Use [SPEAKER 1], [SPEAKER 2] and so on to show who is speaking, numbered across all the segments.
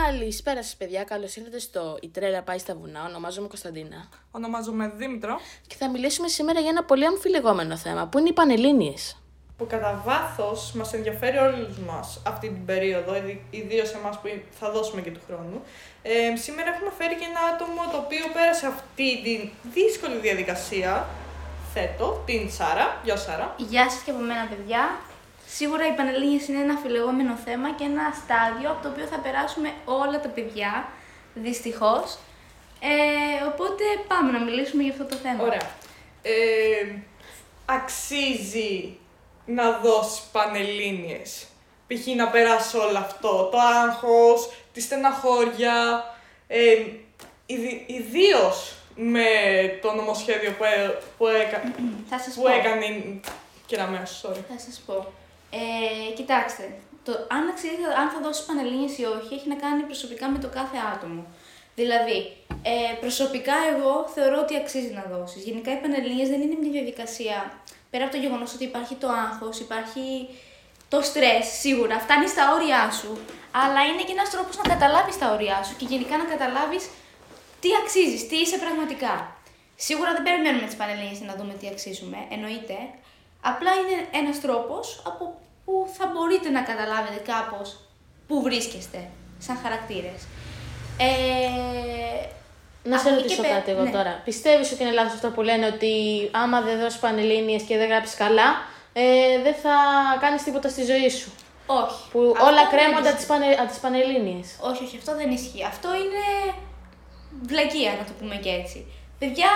[SPEAKER 1] Καλησπέρα σας, παιδιά. Καλώς ήρθατε στο Η Τρέλα Πάει στα Βουνά. Ονομάζομαι Κωνσταντίνα.
[SPEAKER 2] Ονομάζομαι Δήμητρο.
[SPEAKER 1] Και θα μιλήσουμε σήμερα για ένα πολύ αμφιλεγόμενο θέμα που είναι οι Πανελλήνιες.
[SPEAKER 2] Που κατά βάθος μας ενδιαφέρει όλους μας αυτή την περίοδο, ιδίως εμάς που θα δώσουμε και του χρόνου. Ε, σήμερα έχουμε φέρει και ένα άτομο το οποίο πέρασε αυτή τη δύσκολη διαδικασία. Θέτω την Σάρα. Γεια Σάρα.
[SPEAKER 3] Γεια σας και από μένα, παιδιά. Σίγουρα οι Πανελλήνιες είναι ένα αφιλεγόμενο θέμα και ένα στάδιο από το οποίο θα περάσουμε όλα τα παιδιά, δυστυχώς. Ε, οπότε πάμε να μιλήσουμε για αυτό το θέμα.
[SPEAKER 2] Ωραία. Ε, αξίζει να δώσεις Πανελλήνιες. Π.χ. να περάσει όλο αυτό, το άγχος, τη στεναχώρια, ε, ιδίως με το νομοσχέδιο που, έ, που, έκα,
[SPEAKER 3] θα σας
[SPEAKER 2] που
[SPEAKER 3] πω.
[SPEAKER 2] έκανε Κεραμέως, sorry.
[SPEAKER 3] Θα σας πω. Ε, κοιτάξτε, το, αν, αξίζει, αν θα δώσεις πανελλήνιες ή όχι, έχει να κάνει προσωπικά με το κάθε άτομο. Δηλαδή, ε, προσωπικά εγώ θεωρώ ότι αξίζει να δώσεις. Γενικά οι πανελλήνιες δεν είναι μια διαδικασία, πέρα από το γεγονός ότι υπάρχει το άγχος, υπάρχει το στρες, σίγουρα, φτάνει στα όρια σου, αλλά είναι και ένας τρόπος να καταλάβεις τα όρια σου και γενικά να καταλάβεις τι αξίζεις, τι είσαι πραγματικά. Σίγουρα δεν περιμένουμε τις πανελλήνιες να δούμε τι αξίζουμε, εννοείται, Απλά είναι ένας τρόπος από που θα μπορείτε να καταλάβετε κάπως πού βρίσκεστε σαν χαρακτήρες. Ε,
[SPEAKER 1] να σε ρωτήσω κάτι εγώ ναι. τώρα. Πιστεύεις ότι είναι λάθος αυτό που λένε ότι άμα δεν δώσεις πανελλήνιες και δεν γράψεις καλά, ε, δεν θα κάνεις τίποτα στη ζωή σου;
[SPEAKER 3] Όχι.
[SPEAKER 1] Που όλα κρέμονται από τις, πανε, τις πανελλήνιες.
[SPEAKER 3] Όχι, όχι, αυτό δεν ισχύει. Αυτό είναι βλακεία, να το πούμε και έτσι. Παιδιά,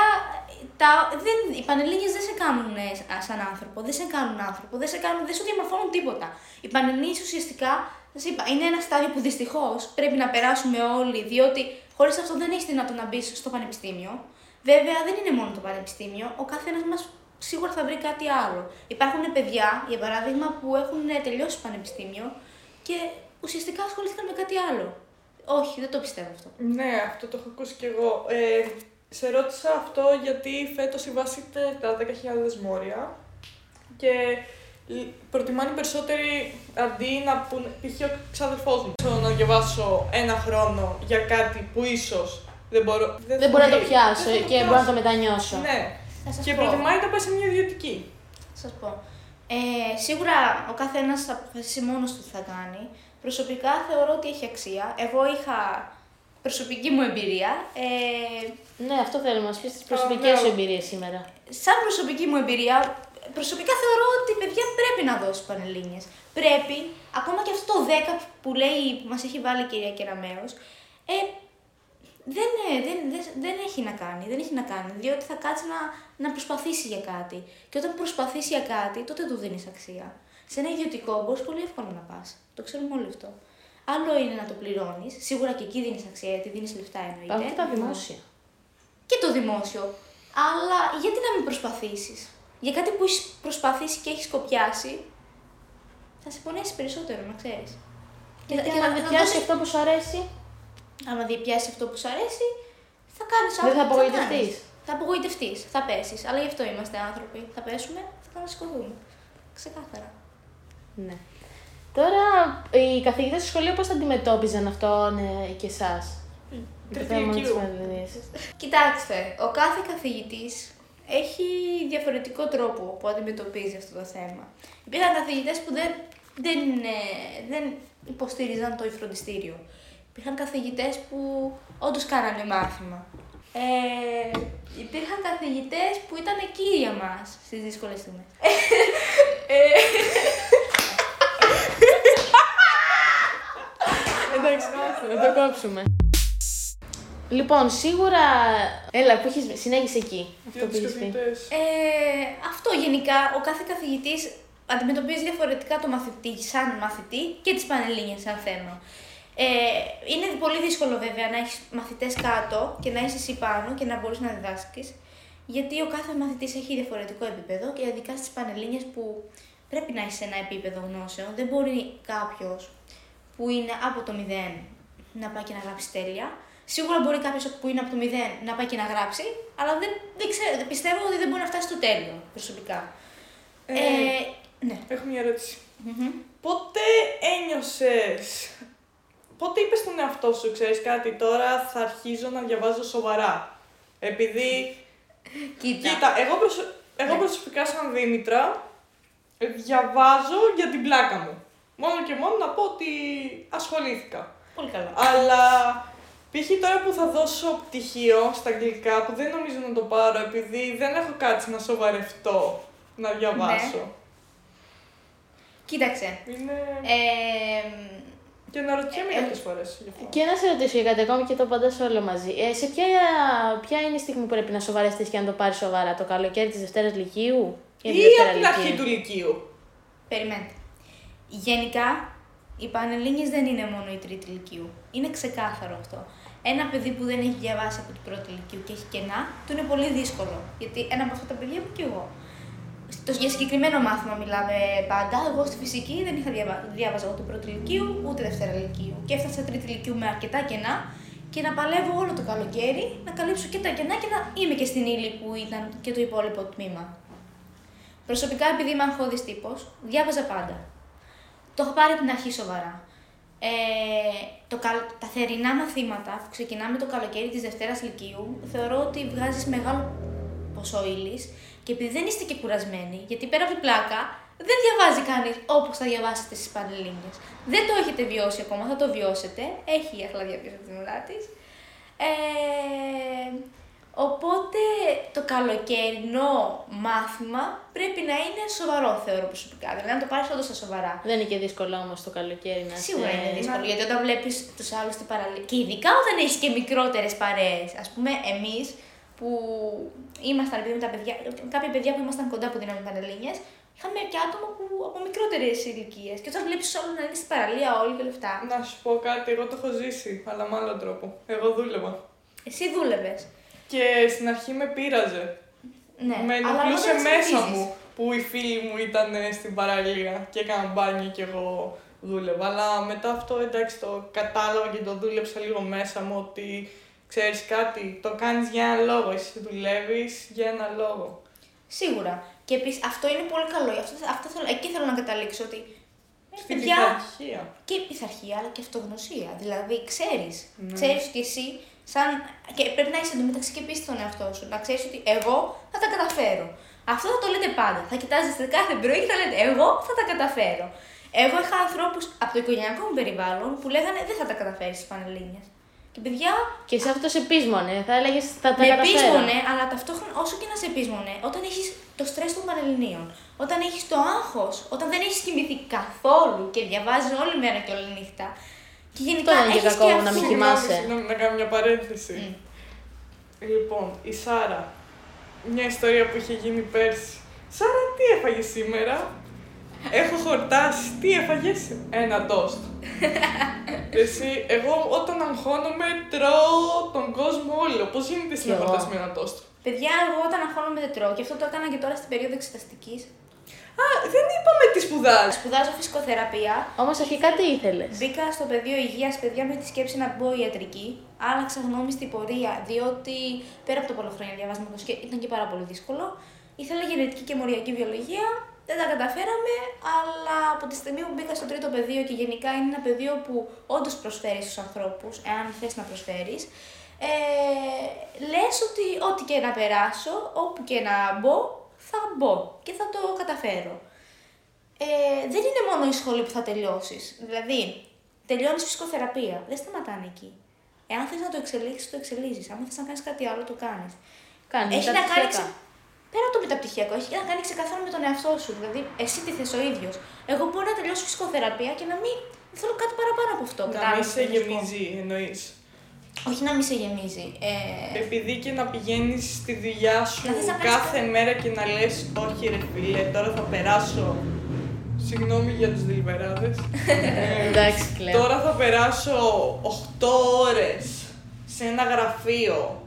[SPEAKER 3] τα, δεν, οι Πανελλήνιες δεν σε κάνουν ε, σαν άνθρωπο, δεν σε κάνουν άνθρωπο, δεν, σε κάνουν, δεν σου διαμορφώνουν τίποτα. Οι Πανελλήνιες ουσιαστικά, σας είπα, είναι ένα στάδιο που δυστυχώς πρέπει να περάσουμε όλοι, διότι χωρίς αυτό δεν έχεις δυνατό να μπεις στο πανεπιστήμιο. Βέβαια, δεν είναι μόνο το πανεπιστήμιο, ο καθένας μας σίγουρα θα βρει κάτι άλλο. Υπάρχουν παιδιά, για παράδειγμα, που έχουν τελειώσει πανεπιστήμιο και ουσιαστικά ασχολήθηκαν με κάτι άλλο. Όχι, δεν το πιστεύω αυτό.
[SPEAKER 2] Ναι, αυτό το έχω ακούσει κι εγώ. Ε, σε ρώτησα αυτό γιατί φέτος η βάση τα 10.000 μόρια και προτιμάνε οι περισσότεροι αντί να πούνε, π.χ. ο ξαδερφός μου, ξέρω να διαβάσω ένα χρόνο για κάτι που ίσως δεν μπορώ,
[SPEAKER 1] δεν, δεν μπορώ να το πιάσω και μπορώ να το μετανιώσω.
[SPEAKER 2] Ναι, και πω. προτιμάει να πάει σε μια ιδιωτική.
[SPEAKER 3] Σας πω. Ε, σίγουρα ο καθένας θα αποφασίσει μόνος του τι θα κάνει. Προσωπικά θεωρώ ότι έχει αξία. Εγώ είχα προσωπική μου εμπειρία. Ε,
[SPEAKER 1] ναι, αυτό θέλω να μα πει τι προσωπικές σου εμπειρίες σήμερα.
[SPEAKER 3] Σαν προσωπική μου εμπειρία, προσωπικά θεωρώ ότι παιδιά πρέπει να δώσει πανελλήνιες. Πρέπει, ακόμα και αυτό το 10 που λέει, που μας έχει βάλει η κυρία Κεραμέως, ε, δεν, δεν, δεν, δεν έχει να κάνει, δεν έχει να κάνει, διότι θα κάτσει να, να προσπαθήσει για κάτι. Και όταν προσπαθήσει για κάτι, τότε του δίνεις αξία. Σε ένα ιδιωτικό μπορεί πολύ εύκολα να πας. Το ξέρουμε όλοι αυτό. Άλλο είναι να το πληρώνεις. Σίγουρα και εκεί δίνεις αξία, γιατί δίνεις λεφτά εννοείται.
[SPEAKER 1] Υπάρχουν τα δημόσια.
[SPEAKER 3] Και το δημόσιο. Αλλά γιατί να μην προσπαθήσεις; Για κάτι που έχεις προσπαθήσει και έχεις κοπιάσει, θα σε πονέσει περισσότερο, να ξέρεις.
[SPEAKER 1] Και, και, και αν δεν πιάσει αυτό που σου αρέσει;
[SPEAKER 3] Άμα δεν πιάσει αυτό που σου αρέσει, θα κάνεις
[SPEAKER 1] άλλο. Δεν θα απογοητευτείς.
[SPEAKER 3] Θα απογοητευτείς, θα πέσεις. Αλλά γι' αυτό είμαστε άνθρωποι. Θα πέσουμε, θα ξανασηκωθούμε. Ξεκάθαρα.
[SPEAKER 1] Ναι. Τώρα, οι καθηγητές στο σχολείο πώς θα αντιμετώπιζαν αυτό ναι, και εσάς;
[SPEAKER 3] Κοιτάξτε, ο κάθε καθηγητής έχει διαφορετικό τρόπο που αντιμετωπίζει αυτό το θέμα. Υπήρχαν καθηγητές που δεν, δεν, δεν υποστήριζαν το φροντιστήριο. Υπήρχαν καθηγητές που όντως κάνανε μάθημα. Ε, υπήρχαν καθηγητές που ήταν κύρια μας στις δύσκολες στιγμές.
[SPEAKER 1] Ε, Εντάξει, να το κόψουμε. Λοιπόν, σίγουρα. Έλα, που έχεις συνέχισε εκεί.
[SPEAKER 2] Αυτό που πει.
[SPEAKER 3] Ε, αυτό γενικά. Ο κάθε καθηγητής αντιμετωπίζει διαφορετικά το μαθητή σαν μαθητή και τις πανελλήνιες σαν θέμα. Ε, είναι πολύ δύσκολο βέβαια να έχεις μαθητές κάτω και να είσαι εσύ πάνω και να μπορείς να διδάσκεις. Γιατί ο κάθε μαθητής έχει διαφορετικό επίπεδο και ειδικά στις πανελλήνιες που πρέπει να είσαι σε ένα επίπεδο γνώσεων. Δεν μπορεί κάποιος που είναι από το 0 να πάει και να γράψει τέλεια. Σίγουρα μπορεί κάποιος που είναι από το 0 να πάει και να γράψει, αλλά δεν, δεν ξέρω, πιστεύω ότι δεν μπορεί να φτάσει στο τέλειο προσωπικά.
[SPEAKER 2] Ε, ε, ναι. Έχω μια ερωτηση Πότε ένιωσες πότε είπες στον εαυτό σου, ξέρεις κάτι, τώρα θα αρχίζω να διαβάζω σοβαρά. Επειδή,
[SPEAKER 3] Κοίτα.
[SPEAKER 2] κοίτα, εγώ, προσω- εγώ
[SPEAKER 3] Ναι.
[SPEAKER 2] προσωπικά σαν Δήμητρα ε, διαβάζω για την πλάκα μου. Μόνο και μόνο να πω ότι ασχολήθηκα.
[SPEAKER 3] Πολύ καλά.
[SPEAKER 2] Αλλά π.χ. τώρα που θα δώσω πτυχίο στα αγγλικά, που δεν νομίζω να το πάρω επειδή δεν έχω κάτσει να σοβαρευτώ να διαβάσω.
[SPEAKER 3] Κοίταξε.
[SPEAKER 2] Είναι...
[SPEAKER 3] Ε,
[SPEAKER 2] Και να ρωτιέμαι
[SPEAKER 3] ε,
[SPEAKER 2] κάποιες φορές γι' αυτό.
[SPEAKER 1] Και να σε ρωτήσω για κάτι ακόμη και το απαντάς όλο μαζί. Ε, σε ποια, ποια είναι η στιγμή που πρέπει να σοβαρευτείς και να το πάρεις σοβαρά, το καλοκαίρι της Δευτέρας Λυκείου ή της
[SPEAKER 2] Ή
[SPEAKER 1] Δευτέρα
[SPEAKER 2] από την αρχή
[SPEAKER 1] Λυκείου;
[SPEAKER 2] του Λυκείου.
[SPEAKER 3] περιμένετε. Γενικά, οι Πανελλήνιες δεν είναι μόνο η τρίτη ηλικίου. Είναι ξεκάθαρο αυτό. Ένα παιδί που δεν έχει διαβάσει από την πρώτη ηλικίου και έχει κενά, του είναι πολύ δύσκολο. Γιατί ένα από αυτά τα παιδιά είμαι και εγώ. Στο, για συγκεκριμένο μάθημα μιλάμε πάντα. Εγώ στη φυσική δεν είχα διαβα... διάβαζα ούτε πρώτη ηλικίου ούτε δευτέρα ηλικίου. Και έφτασα τρίτη ηλικίου με αρκετά κενά και να παλεύω όλο το καλοκαίρι να καλύψω και τα κενά και να είμαι και στην ύλη που ήταν και το υπόλοιπο τμήμα. Προσωπικά, επειδή είμαι αγχώδης τύπος, διάβαζα πάντα. Το έχω πάρει από την αρχή σοβαρά. Ε, το, καλ- τα θερινά μαθήματα που ξεκινάμε το καλοκαίρι της Δευτέρας Λυκείου, θεωρώ ότι βγάζεις μεγάλο ποσό ύλης και επειδή δεν είστε και κουρασμένοι, γιατί πέρα από την πλάκα, δεν διαβάζει κανείς όπως θα διαβάσετε στις Πανελλήνιες. Δεν το έχετε βιώσει ακόμα, θα το βιώσετε. Έχει η αχλαδιά πίσω από την ουρά της. Ε, οπότε το καλοκαιρινό μάθημα πρέπει να είναι σοβαρό, θεωρώ προσωπικά. Δηλαδή να το πάρεις όντως στα σοβαρά.
[SPEAKER 1] Δεν είναι και δύσκολο όμως το καλοκαίρι να
[SPEAKER 3] Σίγουρα
[SPEAKER 1] είσαι-
[SPEAKER 3] είναι δύσκολο, γιατί όταν βλέπεις τους άλλους στην παραλία. Και ειδικά όταν έχεις και μικρότερες παρέες. Α πούμε, εμείς που ήμασταν επειδή με τα παιδιά, κάποια παιδιά που ήμασταν κοντά που δίναμε πανελλήνιες, είχαμε και άτομα που από μικρότερες ηλικίες. Και όταν βλέπεις όλου να είναι στην παραλία όλοι και όλα αυτά.
[SPEAKER 2] Να σου πω κάτι, εγώ το έχω ζήσει, αλλά με άλλο τρόπο. Εγώ δούλευα.
[SPEAKER 3] Εσύ δούλευες.
[SPEAKER 2] Και στην αρχή με πείραζε.
[SPEAKER 3] Ναι,
[SPEAKER 2] με
[SPEAKER 3] αλλά
[SPEAKER 2] ενοχλούσε
[SPEAKER 3] όταν
[SPEAKER 2] μέσα
[SPEAKER 3] συνηθίζεις-
[SPEAKER 2] μου που οι φίλοι μου ήταν στην παραλία και έκαναν μπάνιο και εγώ δούλευα. Αλλά μετά αυτό εντάξει το κατάλαβα και το δούλεψα λίγο μέσα μου ότι ξέρεις κάτι, το κάνεις για ένα λόγο, εσύ δουλεύεις για ένα λόγο.
[SPEAKER 3] Σίγουρα. Και επίσης αυτό είναι πολύ καλό. Αυτό, αυτό θέλω, εκεί θέλω να καταλήξω ότι. ε,
[SPEAKER 2] Στην
[SPEAKER 3] παιδιά,
[SPEAKER 2] πειθαρχία.
[SPEAKER 3] και πειθαρχία αλλά και αυτογνωσία. Δηλαδή, ξέρεις.
[SPEAKER 2] Ναι.
[SPEAKER 3] Ξέρεις κι εσύ, σαν. και πρέπει να είσαι εντωμεταξύ και πίστη στον εαυτό σου. Να ξέρεις ότι εγώ θα τα καταφέρω. Αυτό θα το λέτε πάντα. Θα κοιτάζετε κάθε πρωί και θα λέτε Εγώ θα τα καταφέρω. Εγώ είχα ανθρώπους από το οικογενειακό μου περιβάλλον που λέγανε Δεν θα τα καταφέρεις στι Πανελλήνιες. Και παιδιά,
[SPEAKER 1] Και σε αυτό σε πείσμονε, θα έλεγες θα τα
[SPEAKER 3] με
[SPEAKER 1] καταφέρω.
[SPEAKER 3] πείσμονε, αλλά ταυτόχρονα όσο και να σε πείσμονε, όταν έχεις το στρες των Πανελληνίων, όταν έχεις το άγχος, όταν δεν έχεις κοιμηθεί καθόλου και διαβάζεις όλη μέρα και όλη νύχτα. Και γενικά
[SPEAKER 1] Αυτό είναι και
[SPEAKER 3] έχεις
[SPEAKER 1] κακό,
[SPEAKER 3] και
[SPEAKER 1] να μην
[SPEAKER 3] αυτού.
[SPEAKER 1] κοιμάσαι.
[SPEAKER 2] Συγγνώμη, συγγνώμη, να κάνω μια παρένθεση.
[SPEAKER 3] Μμ.
[SPEAKER 2] Λοιπόν, η Σάρα. Μια ιστορία που είχε γίνει πέρσι. Σάρα, τι έφαγε σήμερα; Έχω χορτάσει. Τι έφαγες; Ένα τόστ. Εσύ, εγώ όταν αγχώνομαι τρώω τον κόσμο όλο. Πώς γίνεται εσύ
[SPEAKER 1] Κι
[SPEAKER 2] να
[SPEAKER 1] εγώ.
[SPEAKER 2] χορτάσει με ένα τόστ.
[SPEAKER 3] Παιδιά, εγώ όταν αγχώνομαι δεν τρώω και αυτό το έκανα και τώρα στην περίοδο εξεταστικής.
[SPEAKER 2] Α, δεν είπαμε τι σπουδάζει.
[SPEAKER 3] Σπουδάζω φυσικοθεραπεία.
[SPEAKER 1] Όμως αρχικά τι ήθελες;
[SPEAKER 3] Μπήκα στο πεδίο υγείας, παιδιά, με τη σκέψη να μπω ιατρική. Άλλαξα γνώμη στην πορεία, διότι πέρα από το πολλοχρόνια διαβάσματο και ήταν και πάρα πολύ δύσκολο. Ήθελα γενετική και μοριακή βιολογία. Δεν τα καταφέραμε, αλλά από τη στιγμή που μπήκα στο τρίτο πεδίο και γενικά είναι ένα πεδίο που όντως προσφέρει στους ανθρώπους, εάν θες να προσφέρεις. Ε, λες ότι ό,τι και να περάσω, όπου και να μπω, θα μπω και θα το καταφέρω ε, δεν είναι μόνο η σχολή που θα τελειώσεις. Δηλαδή, τελειώνεις φυσικοθεραπεία. Δεν σταματάνε εκεί. Εάν θες να το εξελίξεις, το εξελίσσει. Αν θες να κάνεις κάτι άλλο, το κάνεις.
[SPEAKER 1] Κάνεις
[SPEAKER 3] Έχει
[SPEAKER 1] τα
[SPEAKER 3] να κάνει.
[SPEAKER 1] πτυχιακά.
[SPEAKER 3] ξε- Πέρα από το μεταπτυχιακό, έχει να κάνει ξεκαθαρό με τον εαυτό σου. Δηλαδή, εσύ τι θες ο ίδιος. Εγώ μπορώ να τελειώσω φυσικοθεραπεία και να μην θέλω κάτι παραπάνω από αυτό.
[SPEAKER 2] Να μην
[SPEAKER 3] Κατάλαβες
[SPEAKER 2] σε
[SPEAKER 3] τι θέλω να σου πω.
[SPEAKER 2] γεμίζει, εννοείς.
[SPEAKER 3] Όχι να μην σε γεμίζει. Ε,
[SPEAKER 2] Επειδή και να πηγαίνεις στη δουλειά σου
[SPEAKER 3] Να θες να κάνεις
[SPEAKER 2] κάθε μέρα και να λες όχι ρε φίλε, τώρα θα περάσω. Συγγνώμη για τους δηλβεράδες. Ε,
[SPEAKER 1] Εντάξει, κλαίω.
[SPEAKER 2] Τώρα θα περάσω 8 ώρες σε ένα γραφείο,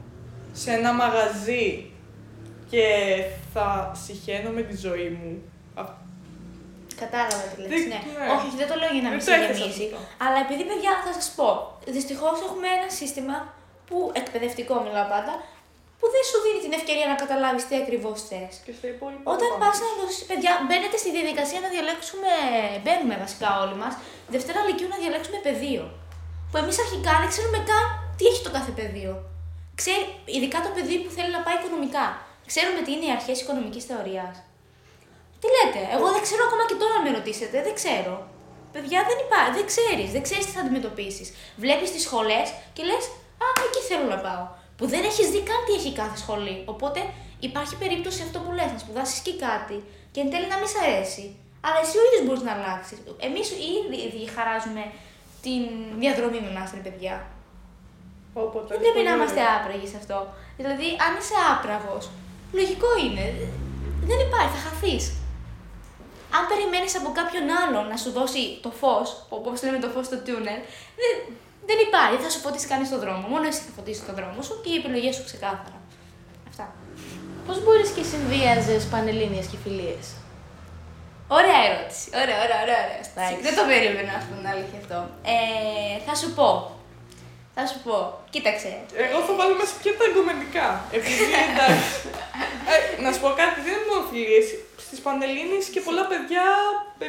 [SPEAKER 2] σε ένα μαγαζί και θα συχαίνω με τη ζωή μου. Α-
[SPEAKER 3] Κατάλαβα τι λες,
[SPEAKER 2] Δεν-
[SPEAKER 3] ναι.
[SPEAKER 2] ναι.
[SPEAKER 3] Όχι, δεν το λέω για να
[SPEAKER 2] Δεν
[SPEAKER 3] μην
[SPEAKER 2] το
[SPEAKER 3] σε
[SPEAKER 2] έχεις
[SPEAKER 3] γεμίσει.
[SPEAKER 2] αυτό.
[SPEAKER 3] Αλλά επειδή, παιδιά, θα σας πω, δυστυχώς έχουμε ένα σύστημα που εκπαιδευτικό μιλάω πάντα, που δεν σου δίνει την ευκαιρία να καταλάβεις τι ακριβώς θες.
[SPEAKER 2] Και στα υπόλοιπα.
[SPEAKER 3] Όταν
[SPEAKER 2] το
[SPEAKER 3] πας
[SPEAKER 2] πάμε.
[SPEAKER 3] να δώσεις, παιδιά, μπαίνετε στη διαδικασία να διαλέξουμε, μπαίνουμε βασικά όλοι μας, Δευτέρα Λυκείου να διαλέξουμε πεδίο. που εμείς αρχικά δεν ξέρουμε καν τι έχει το κάθε πεδίο. Ξέρει, ειδικά το παιδί που θέλει να πάει οικονομικά. Ξέρουμε τι είναι οι αρχές οικονομικής θεωρίας. Τι λέτε, εγώ δεν ξέρω ακόμα και τώρα να με ρωτήσετε, δεν ξέρω. Παιδιά δεν υπάρχει, δεν ξέρεις, δεν ξέρεις τι θα αντιμετωπίσεις. Βλέπεις τις σχολές και λες, Α, εκεί θέλω να πάω. Που δεν έχεις δει καν τι έχει κάθε σχολή. Οπότε υπάρχει περίπτωση αυτό που λες, να σπουδάσεις και κάτι και εν τέλει να μην σ' αρέσει. Αλλά εσύ ο ίδιος μπορείς να αλλάξεις. Εμείς ήδη χαράζουμε την διαδρομή με εμά, ρε παιδιά.
[SPEAKER 2] Όποτε.
[SPEAKER 3] Δεν πρέπει να είμαστε άπραγοι σε αυτό. Δηλαδή, αν είσαι άπραγος, λογικό είναι. Δεν υπάρχει, θα χαθείς. Αν περιμένεις από κάποιον άλλον να σου δώσει το φως, όπως λέμε το φως στο τούνελ, δεν, δεν υπάρχει. Δεν θα σου φωτίσει κανείς τον δρόμο. Μόνο εσύ θα φωτίσεις τον δρόμο σου και οι επιλογές σου ξεκάθαρα. Αυτά.
[SPEAKER 1] Πώς μπορείς και συνδύαζες πανελλήνιες και φιλίες;
[SPEAKER 3] Ωραία ερώτηση. Ωραία, ωραία, ωραία. ωραία. Στάκη. Δεν το περίμενα αυτό την αλήθεια αυτό. Ε, θα σου πω. Θα σου πω. Κοίταξε.
[SPEAKER 2] Εγώ θα βάλω μέσα και τα εγκομενικά. Επειδή εντάξει. ε, να σου πω κάτι, δεν είναι μόνο φιλίε. Στι Πανελλήνιες και πολλά παιδιά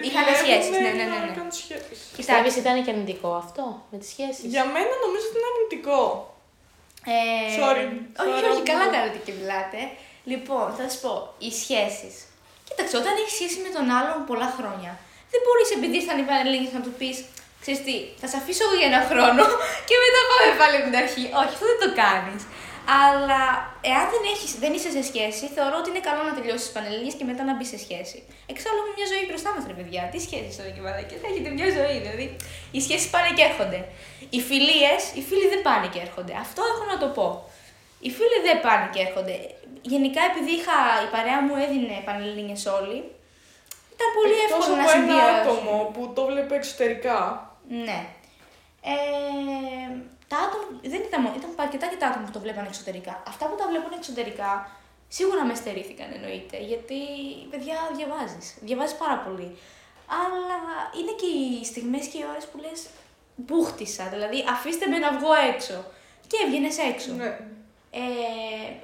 [SPEAKER 3] Είχαν
[SPEAKER 2] επιλέγουν
[SPEAKER 3] σχέσεις, ναι, ναι, ναι,
[SPEAKER 2] να
[SPEAKER 3] ναι.
[SPEAKER 2] κάνουν σχέσεις.
[SPEAKER 1] Πιστεύει ήταν και αρνητικό αυτό με τις σχέσεις.
[SPEAKER 2] Για μένα νομίζω ότι είναι αρνητικό.
[SPEAKER 3] Ε,
[SPEAKER 2] Sorry.
[SPEAKER 3] Όχι,
[SPEAKER 2] Sorry.
[SPEAKER 3] όχι, καλά κάνετε και μιλάτε. Λοιπόν, θα σου πω, οι σχέσεις. Κοίταξε, όταν έχεις σχέση με τον άλλον πολλά χρόνια, δεν μπορείς επειδή ήρθαν οι Πανελλήνιες να του πεις, ξέρεις τι, θα σε αφήσω εγώ για ένα χρόνο και μετά πάμε πάλι από την αρχή. Όχι, αυτό δεν το κάνεις. Αλλά εάν δεν, έχεις, δεν είσαι σε σχέση, θεωρώ ότι είναι καλό να τελειώσεις τις Πανελλήνιες και μετά να μπεις σε σχέση. Εξάλλου έχουμε μια ζωή μπροστά μας, ρε παιδιά. Τι σχέσεις τώρα και μαλακές, έχετε μια ζωή. Δηλαδή, οι σχέσεις πάνε και έρχονται. Οι φιλίες, οι φίλοι δεν πάνε και έρχονται. Αυτό έχω να το πω. Οι φίλοι δεν πάνε και έρχονται. Γενικά, επειδή είχα, η παρέα μου έδινε Πανελλήνιες όλοι, ήταν πολύ
[SPEAKER 2] Εκτός
[SPEAKER 3] εύκολο να
[SPEAKER 2] από ένα
[SPEAKER 3] συνδυάσω.
[SPEAKER 2] άτομο που το βλέπει εξωτερικά.
[SPEAKER 3] Ναι. Ε, τα άτομα, δεν ήταν, μόνο- ήταν αρκετά και τα άτομα που το βλέπαν εξωτερικά. Αυτά που τα βλέπουν εξωτερικά, σίγουρα με στερήθηκαν εννοείται, γιατί παιδιά διαβάζεις, διαβάζεις πάρα πολύ. Αλλά είναι και οι στιγμές και οι ώρες που λες μπούχτισα, δηλαδή αφήστε με να βγω έξω. Και έβγαινες έξω.
[SPEAKER 2] Ναι.
[SPEAKER 3] Ε,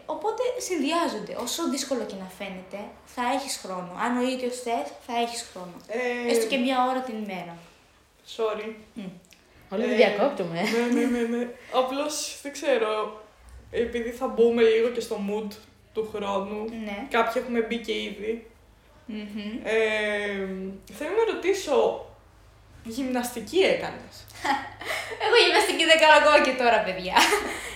[SPEAKER 3] οπότε συνδυάζονται. Όσο δύσκολο και να φαίνεται, θα έχεις χρόνο. Αν ο ίδιος θες, θα έχεις χρόνο.
[SPEAKER 2] Ε,
[SPEAKER 3] Έστω και μία ώρα την ημέρα.
[SPEAKER 2] Sorry.
[SPEAKER 1] Όλοι
[SPEAKER 2] Ε,
[SPEAKER 1] δεν διακόπτουμε.
[SPEAKER 2] ναι, ναι, ναι, ναι. Απλώς δεν ξέρω. Επειδή θα μπούμε λίγο και στο mood του χρόνου.
[SPEAKER 3] Ναι.
[SPEAKER 2] Κάποιοι έχουμε μπει και ήδη.
[SPEAKER 3] Μμμ.
[SPEAKER 2] Ε, θέλω να ρωτήσω, γυμναστική έκανες;
[SPEAKER 3] Εγώ γυμναστική δεν κάνω ακόμα και τώρα, παιδιά.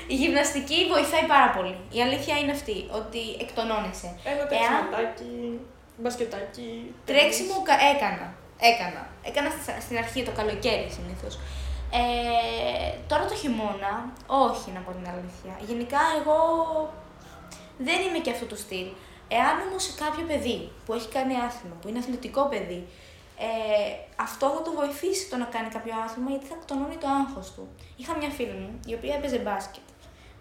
[SPEAKER 3] Η γυμναστική βοηθάει πάρα πολύ. Η αλήθεια είναι αυτή, ότι εκτονώνεσαι.
[SPEAKER 2] Ένα τρεξιματάκι, μπασκετάκι.
[SPEAKER 3] Τρέξιμο κα- έκανα. Έκανα. Έκανα στη- στην αρχή το καλοκαίρι συνήθως. Ε, τώρα το χειμώνα, όχι να πω την αλήθεια. Γενικά εγώ δεν είμαι και αυτό το στυλ. Εάν όμως κάποιο παιδί που έχει κάνει άθλημα, που είναι αθλητικό παιδί, ε, αυτό θα το βοηθήσει το να κάνει κάποιο άθλημα γιατί θα εκτονώνει το άγχος του. Είχα μια φίλη μου η οποία έπαιζε μπάσκετ.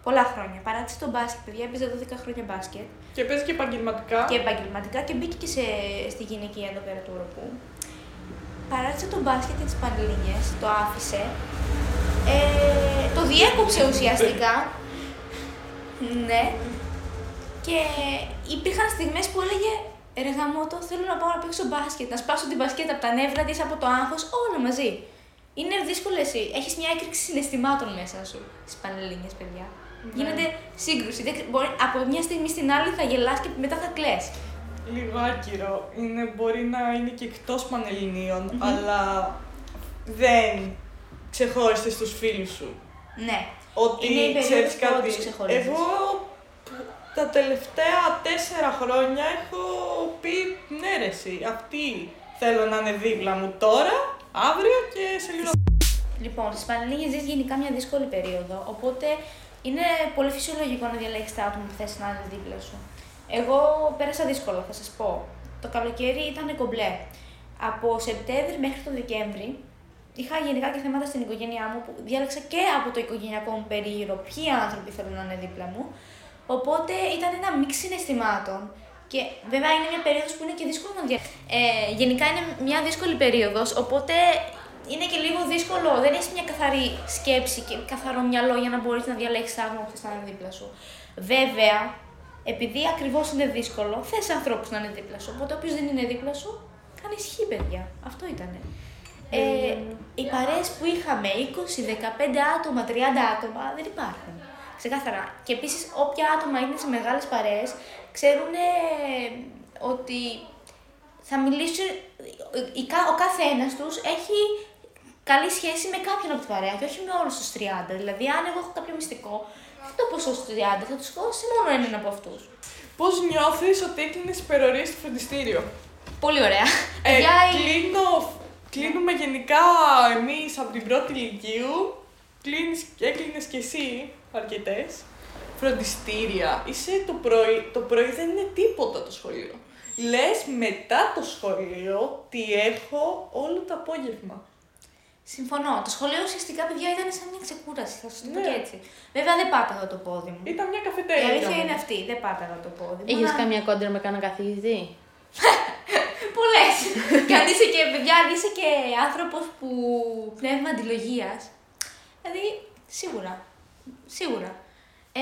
[SPEAKER 3] Πολλά χρόνια. Παράτησε το μπάσκετ, παιδιά, έπαιζε 12 χρόνια μπάσκετ
[SPEAKER 2] Και παίζει και επαγγελματικά.
[SPEAKER 3] και επαγγελματικά και μπήκε και σε, στη γυναικεία εδώ πέρα του οροπού. Παράτησε το μπάσκετ και τις Πανελλήνιες, το άφησε. Ε, το διέκοψε ουσιαστικά. ναι. Και υπήρχαν στιγμές που έλεγε Ρε γαμώτο, θέλω να πάω να παίξω μπάσκετ, να σπάσω την μπασκέτα από τα νεύρα της, από το άγχος, όλα μαζί. Είναι δύσκολο εσύ. Έχεις μια έκρηξη συναισθημάτων μέσα σου στις Πανελλήνιες, παιδιά.
[SPEAKER 2] Ναι.
[SPEAKER 3] Γίνεται σύγκρουση. Δεν, ξε- μπορεί, από μια στιγμή στην άλλη θα γελάς και μετά θα κλαις.
[SPEAKER 2] Λίγο άκυρο. Είναι, μπορεί να είναι και εκτός πανελληνίων, αλλά δεν ξεχώρισε στους φίλους σου.
[SPEAKER 3] Ναι.
[SPEAKER 2] Ότι
[SPEAKER 3] Είναι η περίοδος
[SPEAKER 2] ξέρεις
[SPEAKER 3] που
[SPEAKER 2] κάτι.
[SPEAKER 3] όντως ξεχωρίζεις.
[SPEAKER 2] Εγώ τα τελευταία τέσσερα χρόνια έχω πει ναι ρε εσύ, αυτή θέλω να είναι δίπλα μου τώρα, αύριο και σε λίγο.
[SPEAKER 3] Λοιπόν, στις Πανελλήνιες ζεις γενικά μια δύσκολη περίοδο, οπότε είναι πολύ φυσιολογικό να διαλέξεις τα άτομα που θες να είναι δίπλα σου. Εγώ πέρασα δύσκολα, θα σας πω. Το καλοκαίρι ήταν κομπλέ. Από Σεπτέμβρη μέχρι το Δεκέμβρη είχα γενικά και θέματα στην οικογένειά μου που διάλεξα και από το οικογενειακό μου περίγυρο ποιοι άνθρωποι θέλουν να είναι δίπλα μου. Οπότε ήταν ένα μίξ συναισθημάτων. Και βέβαια είναι μια περίοδος που είναι και δύσκολο να δια... Ε, γενικά είναι μια δύσκολη περίοδος, οπότε είναι και λίγο δύσκολο. Δεν έχεις μια καθαρή σκέψη και καθαρό μυαλό για να μπορείς να διαλέξεις τα άτομα που θες να είναι δίπλα σου. Βέβαια, επειδή ακριβώς είναι δύσκολο, θες ανθρώπους να είναι δίπλα σου. Οπότε όποιος δεν είναι δίπλα σου, κάνει χι, παιδιά. Αυτό ήτανε. Ε, οι παρέες που είχαμε 20, 15 άτομα, 30 άτομα δεν υπάρχουν. Ξεκάθαρα. Και επίσης, όποια άτομα είναι σε μεγάλες παρέες ξέρουν ότι θα μιλήσει. Ο κάθε ένα τους έχει καλή σχέση με κάποιον από την παρέα και όχι με όλους τους 30. Δηλαδή, αν εγώ έχω κάποιο μυστικό, δεν το πω στου 30, θα τους πω σε μόνο έναν από αυτούς.
[SPEAKER 2] Πώς νιώθεις ότι έκλεινες υπερορίε στο φροντιστήριο;
[SPEAKER 3] Πολύ ωραία.
[SPEAKER 2] Ε,
[SPEAKER 3] Παιδιά, η-
[SPEAKER 2] κλείνω, κλείνουμε γενικά εμείς από την πρώτη ηλικίου. Κλείνεις, έκλεινες και εσύ αρκετές. Φροντιστήρια. Είσαι το πρωί, το πρωί δεν είναι τίποτα το σχολείο. Λες μετά το σχολείο τι έχω όλο το απόγευμα.
[SPEAKER 3] Συμφωνώ. Το σχολείο ουσιαστικά, παιδιά, ήταν σαν μια ξεκούραση. Θα σας το πω
[SPEAKER 2] Ναι.
[SPEAKER 3] και έτσι. Βέβαια, δεν πάταγα το πόδι μου.
[SPEAKER 2] Ήταν μια
[SPEAKER 3] Η
[SPEAKER 2] καφετέρια.
[SPEAKER 3] αλήθεια
[SPEAKER 2] για
[SPEAKER 3] είναι
[SPEAKER 2] μένα.
[SPEAKER 3] αυτή. Δεν πάταγα το πόδι μου.
[SPEAKER 1] Είχε
[SPEAKER 3] αλλά-
[SPEAKER 1] καμία κόντρα με κανένα καθηγητή;
[SPEAKER 3] Πολλές. και αν είσαι και, παιδιά, αν είσαι και άνθρωπος που πνεύμα αντιλογίας. Δηλαδή, σίγουρα. Σίγουρα. Ε,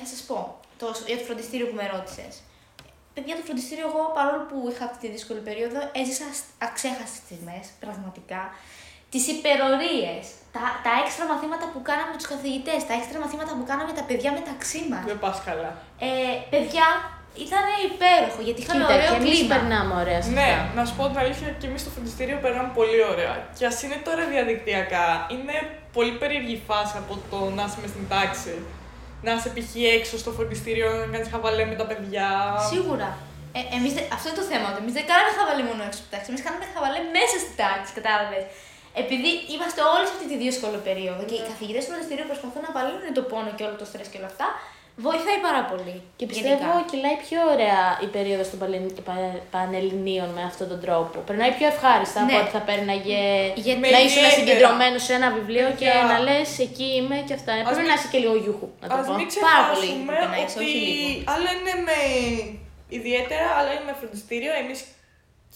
[SPEAKER 3] θα σας πω το, για το φροντιστήριο που με ρώτησες. Παιδιά, το φροντιστήριο, εγώ παρόλο που είχα αυτή τη δύσκολη περίοδο, έζησα σ- αξέχαστες στιγμές, πραγματικά. Τις υπερορίες, τα, τα έξτρα μαθήματα που κάναμε με τους καθηγητές, τα έξτρα μαθήματα που κάναμε τα παιδιά μεταξύ μας.
[SPEAKER 2] Δεν πας καλά.
[SPEAKER 3] Ε, παιδιά, ήταν υπέροχο γιατί είχαμε
[SPEAKER 1] Κοίτα,
[SPEAKER 3] ωραίο
[SPEAKER 1] και εμείς
[SPEAKER 3] κλίμα.
[SPEAKER 1] περνάμε ωραία σε
[SPEAKER 2] Ναι,
[SPEAKER 1] αυτά.
[SPEAKER 2] να σου πω την αλήθεια και εμείς στο φροντιστήριο περνάμε πολύ ωραία. Και ας είναι τώρα διαδικτυακά, είναι πολύ περίεργη φάση από το να είσαι μες στην τάξη. Να είσαι π.χ. έξω στο φροντιστήριο, να κάνεις χαβαλέ με τα παιδιά.
[SPEAKER 3] Σίγουρα. Ε, εμείς, δεν- αυτό είναι το θέμα. Εμείς δεν κάναμε χαβαλέ μόνο έξω από την τάξη. Εμείς κάναμε χαβαλέ μέσα στην τάξη, κατάλαβες. Επειδή είμαστε όλοι σε αυτή τη δύσκολη περίοδο και οι καθηγητές του φροντιστηρίου προσπαθούν να απαλύνουν το πόνο και όλο το στρες και όλα αυτά, βοηθάει πάρα πολύ.
[SPEAKER 1] Και πιστεύω
[SPEAKER 3] γενικά.
[SPEAKER 1] κυλάει πιο ωραία η περίοδος των Παλαι- πα- Πανελληνίων με αυτόν τον τρόπο. Περνάει πιο ευχάριστα από
[SPEAKER 3] Ναι.
[SPEAKER 1] ό,τι θα πέρναγε
[SPEAKER 3] Γιατί-
[SPEAKER 1] να ήσουν
[SPEAKER 2] ιδιαίτερα.
[SPEAKER 1] συγκεντρωμένος σε ένα βιβλίο και
[SPEAKER 2] Παιδιά.
[SPEAKER 1] να λες εκεί είμαι και αυτά. Πρέπει
[SPEAKER 2] μην-
[SPEAKER 1] να είσαι και λίγο γιούχου, να το
[SPEAKER 2] Α
[SPEAKER 1] πω.
[SPEAKER 2] μην
[SPEAKER 3] Πάρα πολύ
[SPEAKER 2] ξεχάσουμε
[SPEAKER 3] πρέπει να είσαι,
[SPEAKER 2] ότι
[SPEAKER 3] όχι λίγο.
[SPEAKER 2] άλλα είναι με ιδιαίτερα, άλλα είναι με φροντιστήριο. Εμείς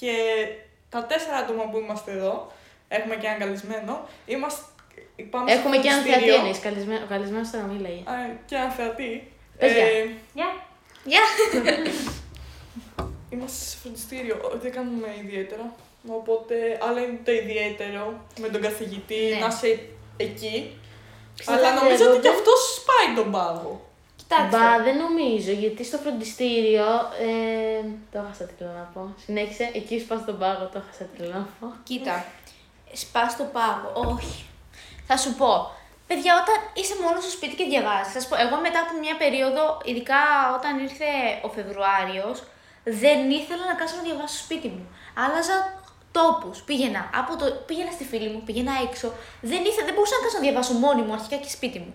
[SPEAKER 2] και τα τέσσερα άτομα που είμαστε εδώ, έχουμε και έναν καλεσμένο, είμαστε, πάμε στο
[SPEAKER 1] Έχουμε και έναν θεατή
[SPEAKER 2] φροντιστήριο.
[SPEAKER 1] εννοείς, καλεσμένο, ο καλεσμένος τώρα μίλαγε.
[SPEAKER 2] Α, και έναν θεατή.
[SPEAKER 1] Πες γεια.
[SPEAKER 2] Ε,
[SPEAKER 3] Γεια. Γεια.
[SPEAKER 2] Είμαστε σε φροντιστήριο, δεν κάνουμε ιδιαίτερα. Οπότε, άλλα είναι το ιδιαίτερο με τον καθηγητή,
[SPEAKER 3] Ναι.
[SPEAKER 2] να είσαι εκεί.
[SPEAKER 1] Πιστεύω
[SPEAKER 2] Αλλά νομίζω ότι
[SPEAKER 1] ότι-
[SPEAKER 2] και αυτός σπάει τον πάγο.
[SPEAKER 3] Κοιτάξτε.
[SPEAKER 1] Μπα, δεν νομίζω, γιατί στο φροντιστήριο. Ε, το έχασα τι θέλω να πω. Συνέχισε, εκεί σπάς τον πάγο, το έχασα τι θέλω να πω.
[SPEAKER 3] Κοίτα, σπά το πάγο. Όχι. Θα σου πω. Παιδιά, όταν είσαι μόνος στο σπίτι και διαβάζεις, θα σου πω, εγώ μετά από μια περίοδο, ειδικά όταν ήρθε ο Φεβρουάριος, δεν ήθελα να κάτσω να διαβάσω στο σπίτι μου. Άλλαζα τόπους. Πήγαινα, από το, πήγαινα στη φίλη μου, πήγαινα έξω. Δεν, ήθελα, δεν μπορούσα να κάτσω να διαβάσω μόνη μου αρχικά και σπίτι μου.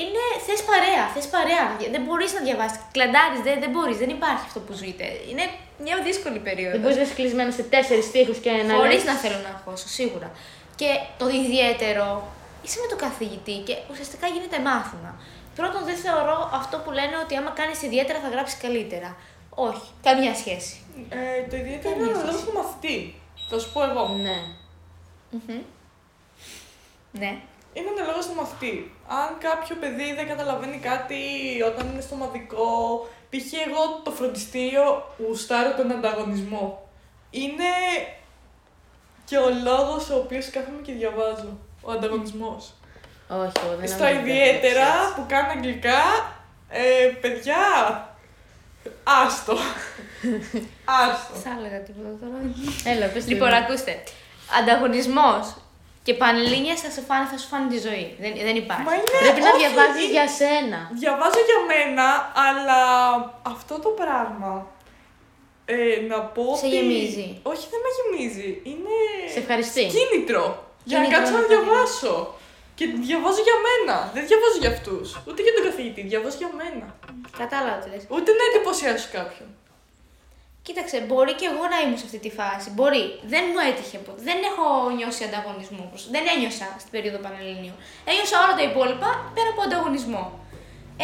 [SPEAKER 3] Είναι θες παρέα, θες παρέα. Δεν μπορείς να διαβάσεις. Κλαντάρεις, δεν, δεν μπορείς, δεν υπάρχει αυτό που ζείτε. Είναι μια δύσκολη περίοδος.
[SPEAKER 1] Δεν μπορείς να είσαι κλεισμένος σε τέσσερις τείχου και να
[SPEAKER 3] Χωρίς
[SPEAKER 1] λες-
[SPEAKER 3] να θέλω να αγχώσω, σίγουρα. Και το ιδιαίτερο, είσαι με τον καθηγητή και ουσιαστικά γίνεται μάθημα. Πρώτον, δεν θεωρώ αυτό που λένε ότι άμα κάνεις ιδιαίτερα θα γράψεις καλύτερα. Όχι, καμία σχέση.
[SPEAKER 2] Ε, το ιδιαίτερο
[SPEAKER 3] Καμία
[SPEAKER 2] είναι ο λόγο
[SPEAKER 3] σχέση.
[SPEAKER 2] του μαθητή. Θα σου πω εγώ.
[SPEAKER 1] Ναι.
[SPEAKER 3] Ναι.
[SPEAKER 2] Είναι ο λόγος του μαθητή. Αν κάποιο παιδί δεν καταλαβαίνει κάτι όταν είναι στο μαθητικό, π.χ. εγώ το φροντιστήριο γουστάρω τον ανταγωνισμό. Είναι και ο λόγος ο οποίος κάθομαι και διαβάζω. Ο ανταγωνισμός.
[SPEAKER 1] Όχι, εγώ δεν
[SPEAKER 2] Στα
[SPEAKER 1] νομίζω ότι
[SPEAKER 2] ιδιαίτερα
[SPEAKER 1] αυτό
[SPEAKER 2] που κάνω αγγλικά, ε, παιδιά, άστο. άστο.
[SPEAKER 3] Θα έλεγα τίποτα τώρα.
[SPEAKER 1] έτσι. Έλα, πες
[SPEAKER 3] λοιπόν,
[SPEAKER 1] το.
[SPEAKER 3] ακούστε. Ανταγωνισμός και πανελλήνια θα σου φάνε, θα σου φάνε τη ζωή. Δεν, δεν υπάρχει.
[SPEAKER 2] Μα είναι,
[SPEAKER 1] Πρέπει να
[SPEAKER 2] όχι,
[SPEAKER 1] διαβάζεις
[SPEAKER 2] είναι-
[SPEAKER 1] για σένα.
[SPEAKER 2] Διαβάζω για μένα, αλλά αυτό το πράγμα. Ε, να πω
[SPEAKER 3] Σε
[SPEAKER 2] ότι...
[SPEAKER 3] γεμίζει.
[SPEAKER 2] Όχι, δεν με γεμίζει. Είναι
[SPEAKER 1] Σε ευχαριστεί.
[SPEAKER 2] κίνητρο. Για να
[SPEAKER 3] Κίνητρο
[SPEAKER 2] κάτσω
[SPEAKER 3] να
[SPEAKER 2] να
[SPEAKER 3] το
[SPEAKER 2] διαβάσω. Και διαβάζω για μένα. Δεν διαβάζω για αυτούς. Ούτε για τον καθηγητή. Διαβάζω για μένα.
[SPEAKER 3] Κατάλαβα τι λες.
[SPEAKER 2] Ούτε να εντυπωσιάσω κάποιον.
[SPEAKER 3] Κοίταξε, μπορεί και εγώ να ήμουν σε αυτή τη φάση. Μπορεί. Δεν μου έτυχε ποτέ. Δεν έχω νιώσει ανταγωνισμό. προς- Δεν ένιωσα στην περίοδο Πανελληνίου. Ένιωσα όλα τα υπόλοιπα πέρα από ανταγωνισμό.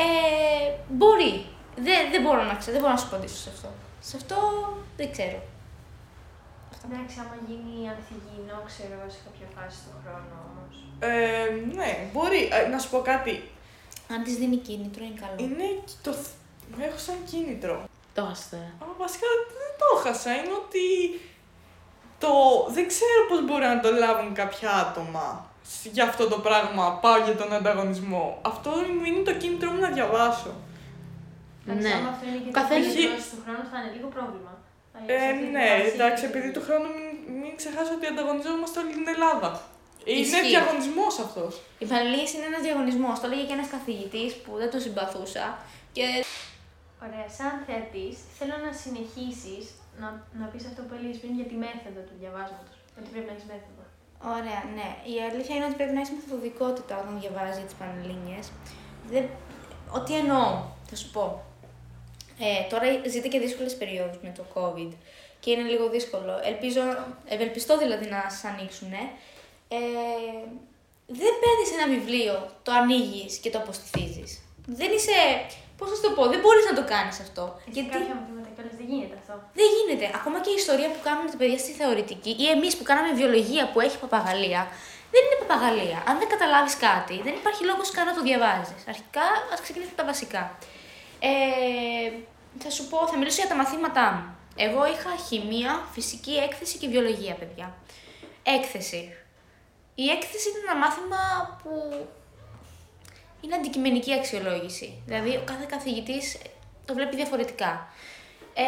[SPEAKER 3] Ε, μπορεί. Δεν, δεν μπορώ να ξέρω, δεν μπορώ να σου απαντήσω σε αυτό. Σε αυτό δεν ξέρω.
[SPEAKER 4] Εντάξει, άμα γίνει ανθυγιεινό, ξέρω εγώ, σε κάποια φάση του χρόνου όμως.
[SPEAKER 2] Ε, ναι, μπορεί. Ε, να σου πω κάτι.
[SPEAKER 3] Αν της δίνει κίνητρο είναι καλό.
[SPEAKER 2] Είναι και το. θ- Με έχω σαν κίνητρο.
[SPEAKER 1] Το έχασα τώρα.
[SPEAKER 2] Α, βασικά δεν το έχασα. Είναι ότι το, δεν ξέρω πώς μπορεί να το λάβουν κάποια άτομα για αυτό το πράγμα, πάω για τον ανταγωνισμό. Αυτό είναι το κίνητρο μου να διαβάσω.
[SPEAKER 4] Εντάξει,
[SPEAKER 1] Ναι.
[SPEAKER 4] άμα αυτό είναι και
[SPEAKER 1] Καθένα-
[SPEAKER 4] το καθένα του χρόνου θα είναι λίγο πρόβλημα. Θα
[SPEAKER 2] Ε,
[SPEAKER 4] σε αυτή τη
[SPEAKER 2] ναι,
[SPEAKER 4] βάση
[SPEAKER 2] εντάξει,
[SPEAKER 4] και-
[SPEAKER 2] επειδή του χρόνου μην, μην ξεχάσω ότι ανταγωνιζόμαστε όλη την Ελλάδα. Είναι
[SPEAKER 3] Ισχύει.
[SPEAKER 2] διαγωνισμός αυτός.
[SPEAKER 3] Η Πανελλήνιες είναι ένας διαγωνισμός. Το έλεγε και ένας καθηγητής που δεν τον συμπαθούσα. Και
[SPEAKER 4] Ωραία, σαν θεατή, θέλω να συνεχίσεις να, να πεις αυτό που έλεγες πριν για τη μέθοδο του διαβάσματος. Ότι πρέπει να έχεις μέθοδο.
[SPEAKER 3] Ωραία, ναι. Η αλήθεια είναι ότι πρέπει να έχεις μεθοδικότητα όταν διαβάζεις τις Πανελλήνιες. Δεν... Ότι εννοώ, θα σου πω. Ε, τώρα ζείτε και δύσκολες περιόδους με το COVID και είναι λίγο δύσκολο. Ελπίζω, ευελπιστώ δηλαδή να σας ανοίξουν. Ε, δεν παίρνεις ένα βιβλίο, το ανοίγεις και το αποστηθίζεις. Δεν είσαι. Πώς θα σου το πω, δεν μπορείς να το κάνεις αυτό.
[SPEAKER 4] Γιατί
[SPEAKER 3] Γιατί
[SPEAKER 4] κάποια μαθήματα κιόλα δεν γίνεται αυτό.
[SPEAKER 3] δεν γίνεται. Ακόμα και η ιστορία που κάνουν τα παιδιά στη θεωρητική ή εμείς που κάναμε βιολογία που έχει παπαγαλία, δεν είναι παπαγαλία. Αν δεν καταλάβεις κάτι, δεν υπάρχει λόγος καν να το διαβάζεις. Αρχικά, ας ξεκινήσουμε από τα βασικά. Ε, θα σου πω, θα μιλήσω για τα μαθήματά μου. Εγώ είχα χημεία, φυσική έκθεση και βιολογία, παιδιά. Έκθεση. Η έκθεση είναι ένα μάθημα που είναι αντικειμενική αξιολόγηση. Δηλαδή, ο κάθε καθηγητής το βλέπει διαφορετικά. Ε,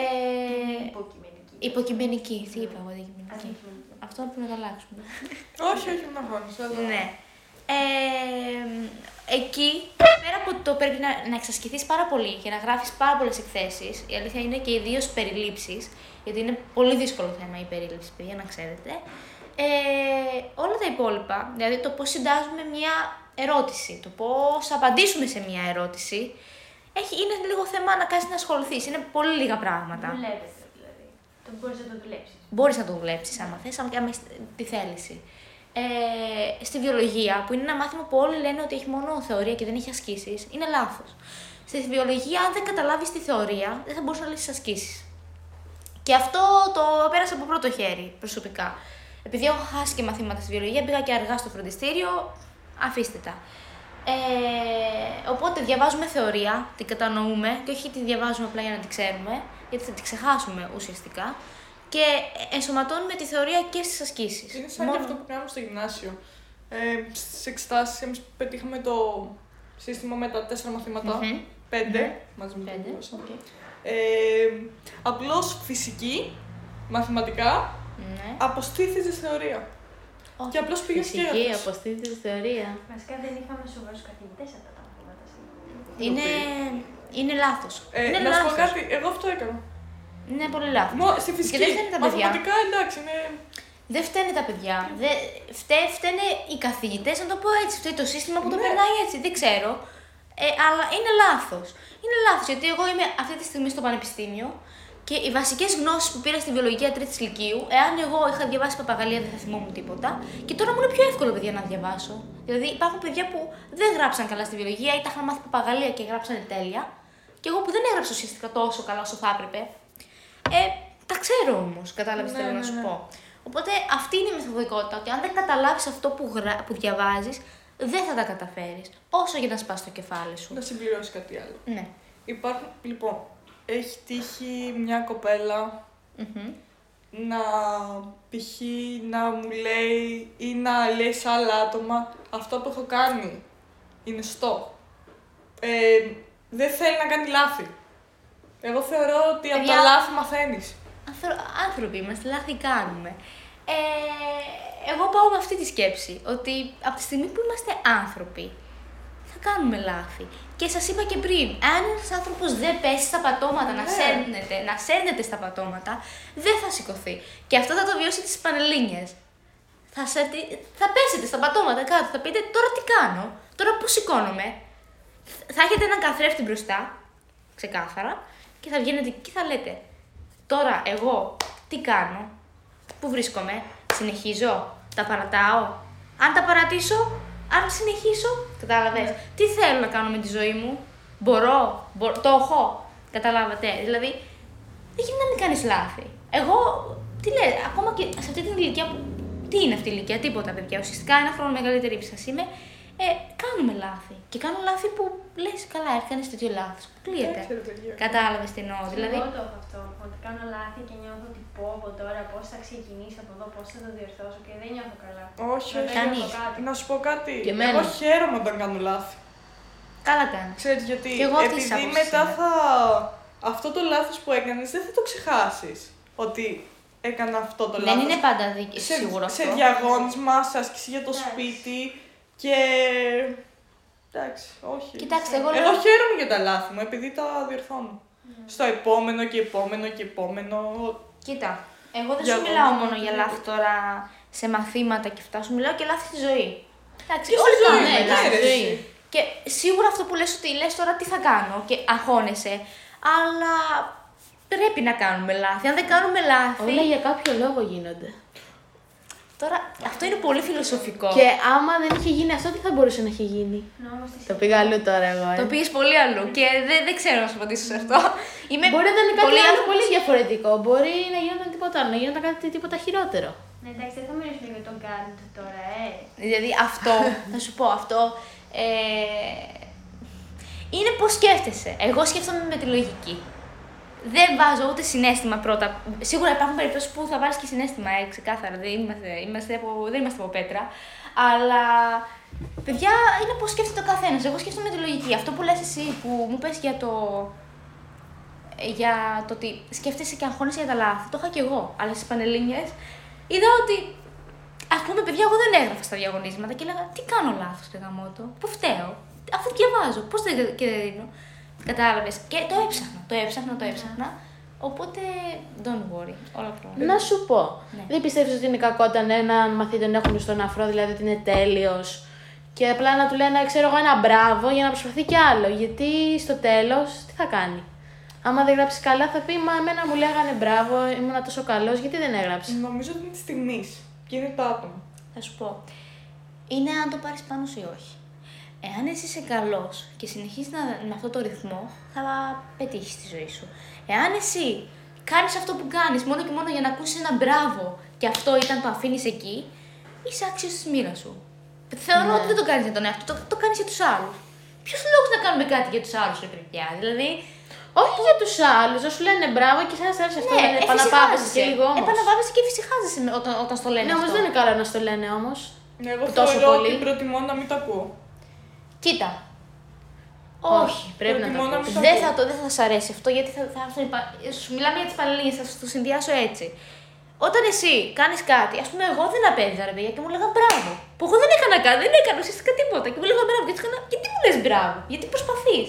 [SPEAKER 4] Υποκειμενική.
[SPEAKER 3] υποκειμενική. Τι είπα εγώ, αντικειμενική.
[SPEAKER 4] Αντικειμενική.
[SPEAKER 3] Αυτό πρέπει να το αλλάξουμε.
[SPEAKER 2] όχι, όχι, μην αγχώνεσαι. αλλά-
[SPEAKER 3] ναι. Ε, εκεί, πέρα από το πρέπει να, να εξασκηθείς πάρα πολύ και να γράφεις πάρα πολλές εκθέσεις, η αλήθεια είναι και ιδίως περιλήψεις, γιατί είναι πολύ δύσκολο θέμα η περίληψη, παιδιά, να ξέρετε. Ε, όλα τα υπόλοιπα, δηλαδή το πώς συντάζουμε μια ερώτηση, το πώς απαντήσουμε σε μια ερώτηση, έχει, είναι λίγο θέμα να κάνεις να ασχοληθείς, είναι πολύ λίγα πράγματα.
[SPEAKER 4] Δουλεύετε δηλαδή. Το μπορείς να το δουλέψεις.
[SPEAKER 3] Μπορείς να το δουλέψεις άμα θες, άμα και άμα έχεις τη θέληση. Ε, στη βιολογία, που είναι ένα μάθημα που όλοι λένε ότι έχει μόνο θεωρία και δεν έχει ασκήσεις, είναι λάθος. Στη βιολογία, αν δεν καταλάβεις τη θεωρία, δεν θα μπορούσε να λύσεις ασκήσεις. Και αυτό το πέρασα από πρώτο χέρι προσωπικά. Επειδή έχω χάσει και μαθήματα στη βιολογία, πήγα και αργά στο φροντιστήριο, αφήστε τα. Ε, οπότε διαβάζουμε θεωρία, την κατανοούμε και όχι τη διαβάζουμε απλά για να την ξέρουμε, γιατί θα την ξεχάσουμε ουσιαστικά. Και ενσωματώνουμε τη θεωρία και στις ασκήσεις.
[SPEAKER 2] Είναι σαν
[SPEAKER 3] Μόνο-
[SPEAKER 2] και αυτό που κάναμε στο γυμνάσιο. Ε, Στις εξετάσεις, εμείς πετύχαμε το σύστημα με τα τέσσερα μαθήματα.
[SPEAKER 3] Μμμ.
[SPEAKER 2] Πέντε,
[SPEAKER 3] Ναι.
[SPEAKER 2] μαζί με
[SPEAKER 3] Πέντε,
[SPEAKER 2] το γλώσσα.
[SPEAKER 3] οκ.
[SPEAKER 2] Ε, Απλώς φυσική, μαθηματικά,
[SPEAKER 3] Ναι.
[SPEAKER 2] αποστήθιση θεωρία.
[SPEAKER 3] Όχι.
[SPEAKER 2] Και απλώς πήγες και
[SPEAKER 1] Φυσική,
[SPEAKER 2] αυτός.
[SPEAKER 1] αποστήθιση θεωρία.
[SPEAKER 4] Βασικά δεν είχαμε σοβαρούς καθηγητές αυτά τα μαθήματα. στην-
[SPEAKER 3] Είναι, είναι λάθος.
[SPEAKER 2] Ε,
[SPEAKER 3] είναι
[SPEAKER 2] να σου πω
[SPEAKER 3] λάθος.
[SPEAKER 2] κάτι, εγώ αυτό έκανα.
[SPEAKER 3] Είναι πολύ λάθος.
[SPEAKER 2] Μο, στη φυσική,
[SPEAKER 3] δεν φταίνε τα παιδιά.
[SPEAKER 2] μαθηματικά εντάξει, είναι...
[SPEAKER 3] Δεν φταίνε τα παιδιά. Δεν... Φταί, φταίνε οι καθηγητές, να το πω έτσι. Φταίει το σύστημα που το
[SPEAKER 2] Ναι.
[SPEAKER 3] περνάει έτσι. Δεν ξέρω. Ε, αλλά είναι λάθος. Είναι λάθος γιατί εγώ είμαι αυτή τη στιγμή στο πανεπιστήμιο και οι βασικές γνώσεις που πήρα στη βιολογία τρίτης Λυκείου, εάν εγώ είχα διαβάσει παπαγαλία δεν θα θυμόμουν τίποτα. Και τώρα μου είναι πιο εύκολο, παιδιά, να διαβάσω. Δηλαδή υπάρχουν παιδιά που δεν γράψαν καλά στη βιολογία ή τα είχαν μάθει παπαγαλία και γράψανε τέλεια. Και εγώ που δεν έγραψα ουσιαστικά τόσο καλά όσο θα έπρεπε, ε, τα ξέρω όμως, κατάλαβες τι
[SPEAKER 2] Ναι,
[SPEAKER 3] θέλω να
[SPEAKER 2] ναι,
[SPEAKER 3] σου
[SPEAKER 2] ναι.
[SPEAKER 3] πω. Οπότε αυτή είναι η μεθοδικότητα, ότι αν δεν καταλάβεις αυτό που, γρα... που διαβάζεις, δεν θα τα καταφέρεις. Όσο για να σπάσει το κεφάλι σου.
[SPEAKER 2] Να συμπληρώσεις κάτι άλλο.
[SPEAKER 3] Ναι.
[SPEAKER 2] Υπάρχουν, λοιπόν, έχει τύχει μια κοπέλα
[SPEAKER 3] Μμμ.
[SPEAKER 2] να π.χ. να μου λέει ή να λέει σε άλλα άτομα αυτό που έχω κάνει είναι σωστό. Ε, δεν θέλει να κάνει λάθη. Εγώ θεωρώ ότι από τα
[SPEAKER 3] Παιδιά-
[SPEAKER 2] λάθη μαθαίνεις.
[SPEAKER 3] Άνθρω... Άνθρωποι είμαστε, λάθη κάνουμε. Ε, εγώ πάω με αυτή τη σκέψη, ότι από τη στιγμή που είμαστε άνθρωποι, θα κάνουμε λάθη. Και σας είπα και πριν, αν ένας άνθρωπος δεν πέσει στα πατώματα, να
[SPEAKER 2] Ναι.
[SPEAKER 3] σέρνεται, να σέρνεται στα πατώματα, δεν θα σηκωθεί. Και αυτό θα το βιώσει τις Πανελλήνιες. Θα, σε... θα πέσετε στα πατώματα κάτω, θα πείτε τώρα τι κάνω, τώρα πώς σηκώνομαι; Θα έχετε έναν καθρέφτη μπροστά, ξεκάθαρα, και θα βγαίνετε εκεί και θα λέτε Τώρα εγώ τι κάνω, πού βρίσκομαι, συνεχίζω, τα παρατάω. Αν τα παρατήσω, αν συνεχίσω, κατάλαβες. Τι θέλω να κάνω με τη ζωή μου, μπορώ, μπο- το έχω, καταλάβατε. Δηλαδή, δεν γίνεται να μην κάνεις λάθη. Εγώ, τι λέει, ακόμα και σε αυτή την ηλικία που. Τι είναι αυτή η ηλικία, τίποτα παιδιά. Ουσιαστικά ένα χρόνο μεγαλύτερη που σα είμαι. Ε, κάνουμε λάθη. Και κάνω λάθη που λες, καλά, έκανε τέτοιο λάθος. Κλείεται.
[SPEAKER 2] Εντάξει, ρε παιδιά.
[SPEAKER 3] Κατάλαβες τι εννοώ. Δηλαδή,
[SPEAKER 4] Εγώ το έχω αυτό. Ότι κάνω λάθη και νιώθω ότι πω από τώρα πώς θα ξεκινήσει από εδώ, πώς θα το διορθώσω και δεν νιώθω καλά.
[SPEAKER 2] Όχι,
[SPEAKER 4] Δεν
[SPEAKER 2] όχι.
[SPEAKER 3] Κανείς.
[SPEAKER 4] νιώθω κάτι.
[SPEAKER 2] Να σου πω κάτι.
[SPEAKER 1] Και εμένα.
[SPEAKER 2] Εγώ χαίρομαι όταν κάνω λάθη.
[SPEAKER 3] καλά κάνεις.
[SPEAKER 2] Ξέρεις γιατί,
[SPEAKER 3] Κι εγώ αυτής της
[SPEAKER 2] επειδή
[SPEAKER 3] άποψης
[SPEAKER 2] μετά
[SPEAKER 3] είμαι.
[SPEAKER 2] θα... Αυτό το λάθος που έκανες δεν θα το ξεχάσεις. Ότι έκανα αυτό το
[SPEAKER 3] Δεν
[SPEAKER 2] λάθος.
[SPEAKER 3] είναι πάντα δίκαιο,
[SPEAKER 2] σε,
[SPEAKER 3] σίγουρο
[SPEAKER 2] σε
[SPEAKER 3] αυτό.
[SPEAKER 2] διαγώνισμα, σε άσκηση για το
[SPEAKER 4] Εντάξει.
[SPEAKER 2] σπίτι και... Εντάξει, όχι.
[SPEAKER 3] Κοιτάξτε, εγώ
[SPEAKER 2] Εγώ
[SPEAKER 3] λέω-
[SPEAKER 2] χαίρομαι για τα λάθη μου, επειδή τα διορθώνω. Στο επόμενο και επόμενο και επόμενο.
[SPEAKER 3] Κοίτα, εγώ δεν
[SPEAKER 2] Για
[SPEAKER 3] σου
[SPEAKER 2] εγώ,
[SPEAKER 3] μιλάω
[SPEAKER 2] ναι,
[SPEAKER 3] μόνο για
[SPEAKER 2] ναι.
[SPEAKER 3] λάθη τώρα σε μαθήματα και αυτά, σου μιλάω και λάθη στη ζωή. Εντάξει,
[SPEAKER 2] Και στη
[SPEAKER 3] όλοι
[SPEAKER 2] ζωή,
[SPEAKER 3] κάνουμε
[SPEAKER 2] ναι,
[SPEAKER 3] λάθη.
[SPEAKER 2] ρε,
[SPEAKER 1] ζωή.
[SPEAKER 2] εσύ.
[SPEAKER 3] Και σίγουρα αυτό που λες ότι λες τώρα τι θα κάνω και αγχώνεσαι, αλλά πρέπει να κάνουμε λάθη. Αν δεν κάνουμε λάθη,
[SPEAKER 1] Όλα για κάποιο λόγο γίνονται.
[SPEAKER 3] Τώρα αυτό είναι πολύ φιλοσοφικό.
[SPEAKER 1] Και άμα δεν είχε γίνει αυτό, τι θα μπορούσε να έχει γίνει;
[SPEAKER 4] Νόμος της
[SPEAKER 1] Το πήγα αλλού τώρα εγώ. ε.
[SPEAKER 3] Το πήγες πολύ αλλού και δεν, δεν ξέρω να σου απαντήσω σε αυτό. Είμαι
[SPEAKER 1] Μπορεί να ήταν κάτι
[SPEAKER 3] πολύ
[SPEAKER 1] άλλο
[SPEAKER 3] άνθρωπος-
[SPEAKER 1] πολύ διαφορετικό. Μπορεί να γινόταν τίποτα άλλο, να γινόταν κάτι τίποτα χειρότερο.
[SPEAKER 4] Ναι, εντάξει, δεν θα μιλήσουμε για τον Γκάντ τώρα, ε.
[SPEAKER 3] Δηλαδή αυτό, θα σου πω αυτό, ε, είναι πώς σκέφτεσαι. Εγώ σκέφτομαι με τη λογική. Δεν βάζω ούτε συνέστημα πρώτα. Σίγουρα υπάρχουν περιπτώσεις που θα βάλεις και συνέστημα, ε, ξεκάθαρα. Δεν είμαστε, είμαστε από, δεν είμαστε από πέτρα. Αλλά παιδιά είναι πώς σκέφτεται ο καθένας. Εγώ σκέφτομαι με τη λογική. Αυτό που λες εσύ που μου πες για το. για το ότι σκέφτεσαι και αγχώνεσαι για τα λάθη. Το είχα κι εγώ. Αλλά στι Πανελλήνιες είδα ότι Α πούμε, παιδιά, εγώ δεν έγραφα στα διαγωνίσματα και έλεγα Τι κάνω λάθος, ρε γαμότο, Πού φταίω, Αφού διαβάζω, Πώς δεν και δεν δίνω. Κατάλαβες. Και το έψαχνα, το έψαχνα, το έψαχνα. Οπότε, don't worry, όλα καλά.
[SPEAKER 1] Να σου πω.
[SPEAKER 3] Ναι.
[SPEAKER 1] Δεν πιστεύεις ότι είναι κακό όταν έναν μαθήτη τον έχουν στον αφρό, δηλαδή ότι είναι τέλειος. Και απλά να του λένε, ξέρω εγώ, ένα μπράβο για να προσπαθεί κι άλλο. Γιατί στο τέλος τι θα κάνει; Άμα δεν γράψει καλά, θα πει Μα εμένα μου λέγανε μπράβο, ήμουν τόσο καλός, γιατί δεν έγραψε;
[SPEAKER 2] Νομίζω ότι είναι της στιγμή και είναι το άτομο.
[SPEAKER 3] Θα σου πω. Είναι αν το πάρεις πάνω σου ή όχι. Εάν εσύ είσαι καλός και συνεχίζεις να, με αυτό το ρυθμό, θα πετύχεις τη ζωή σου. Εάν εσύ κάνεις αυτό που κάνεις μόνο και μόνο για να ακούσεις ένα μπράβο και αυτό ήταν το αφήνεις εκεί, είσαι άξιος της μοίρας σου. Θεωρώ
[SPEAKER 1] Ναι.
[SPEAKER 3] ότι δεν το κάνεις για τον εαυτό, το, το κάνεις για τους άλλους. Ποιο λόγο να κάνουμε κάτι για τους άλλους, ρε παιδιά. Δηλαδή,
[SPEAKER 1] Όχι για τους άλλους, να σου λένε μπράβο και εσένα σε άρεσε αυτό. δεν είναι επαναπάβεσαι και λίγο όμως.
[SPEAKER 3] Ναι, Επαναπάβεσαι και φυσικάζεσαι με- όταν, όταν στο λένε
[SPEAKER 1] Ναι, όμως
[SPEAKER 3] αυτό.
[SPEAKER 1] δεν είναι καλό να στο λένε όμως.
[SPEAKER 2] Ναι, Εγώ
[SPEAKER 1] Που τόσο
[SPEAKER 2] θεωρώ
[SPEAKER 1] πολύ.
[SPEAKER 2] ότι προτιμώ να μην το ακούω.
[SPEAKER 3] Κοίτα.
[SPEAKER 1] Όχι, πρέπει να το
[SPEAKER 2] προτιμώ να
[SPEAKER 1] ακούσει.
[SPEAKER 2] μην
[SPEAKER 3] Δεν θα, το, δεν θα σα αρέσει αυτό γιατί θα, θα έρθουν. οι πα- Σου μιλάμε για τις παραλίες, θα σου το συνδυάσω έτσι. Όταν εσύ κάνεις κάτι, ας πούμε, εγώ δεν απέδιδα ρε παιδιά και μου λέγανε μπράβο. Που εγώ δεν έκανα κάτι, δεν έκανα ουσιαστικά τίποτα. Και μου λέγανε μπράβο. Και τους έκανα, γιατί μου λες μπράβο, γιατί προσπαθείς;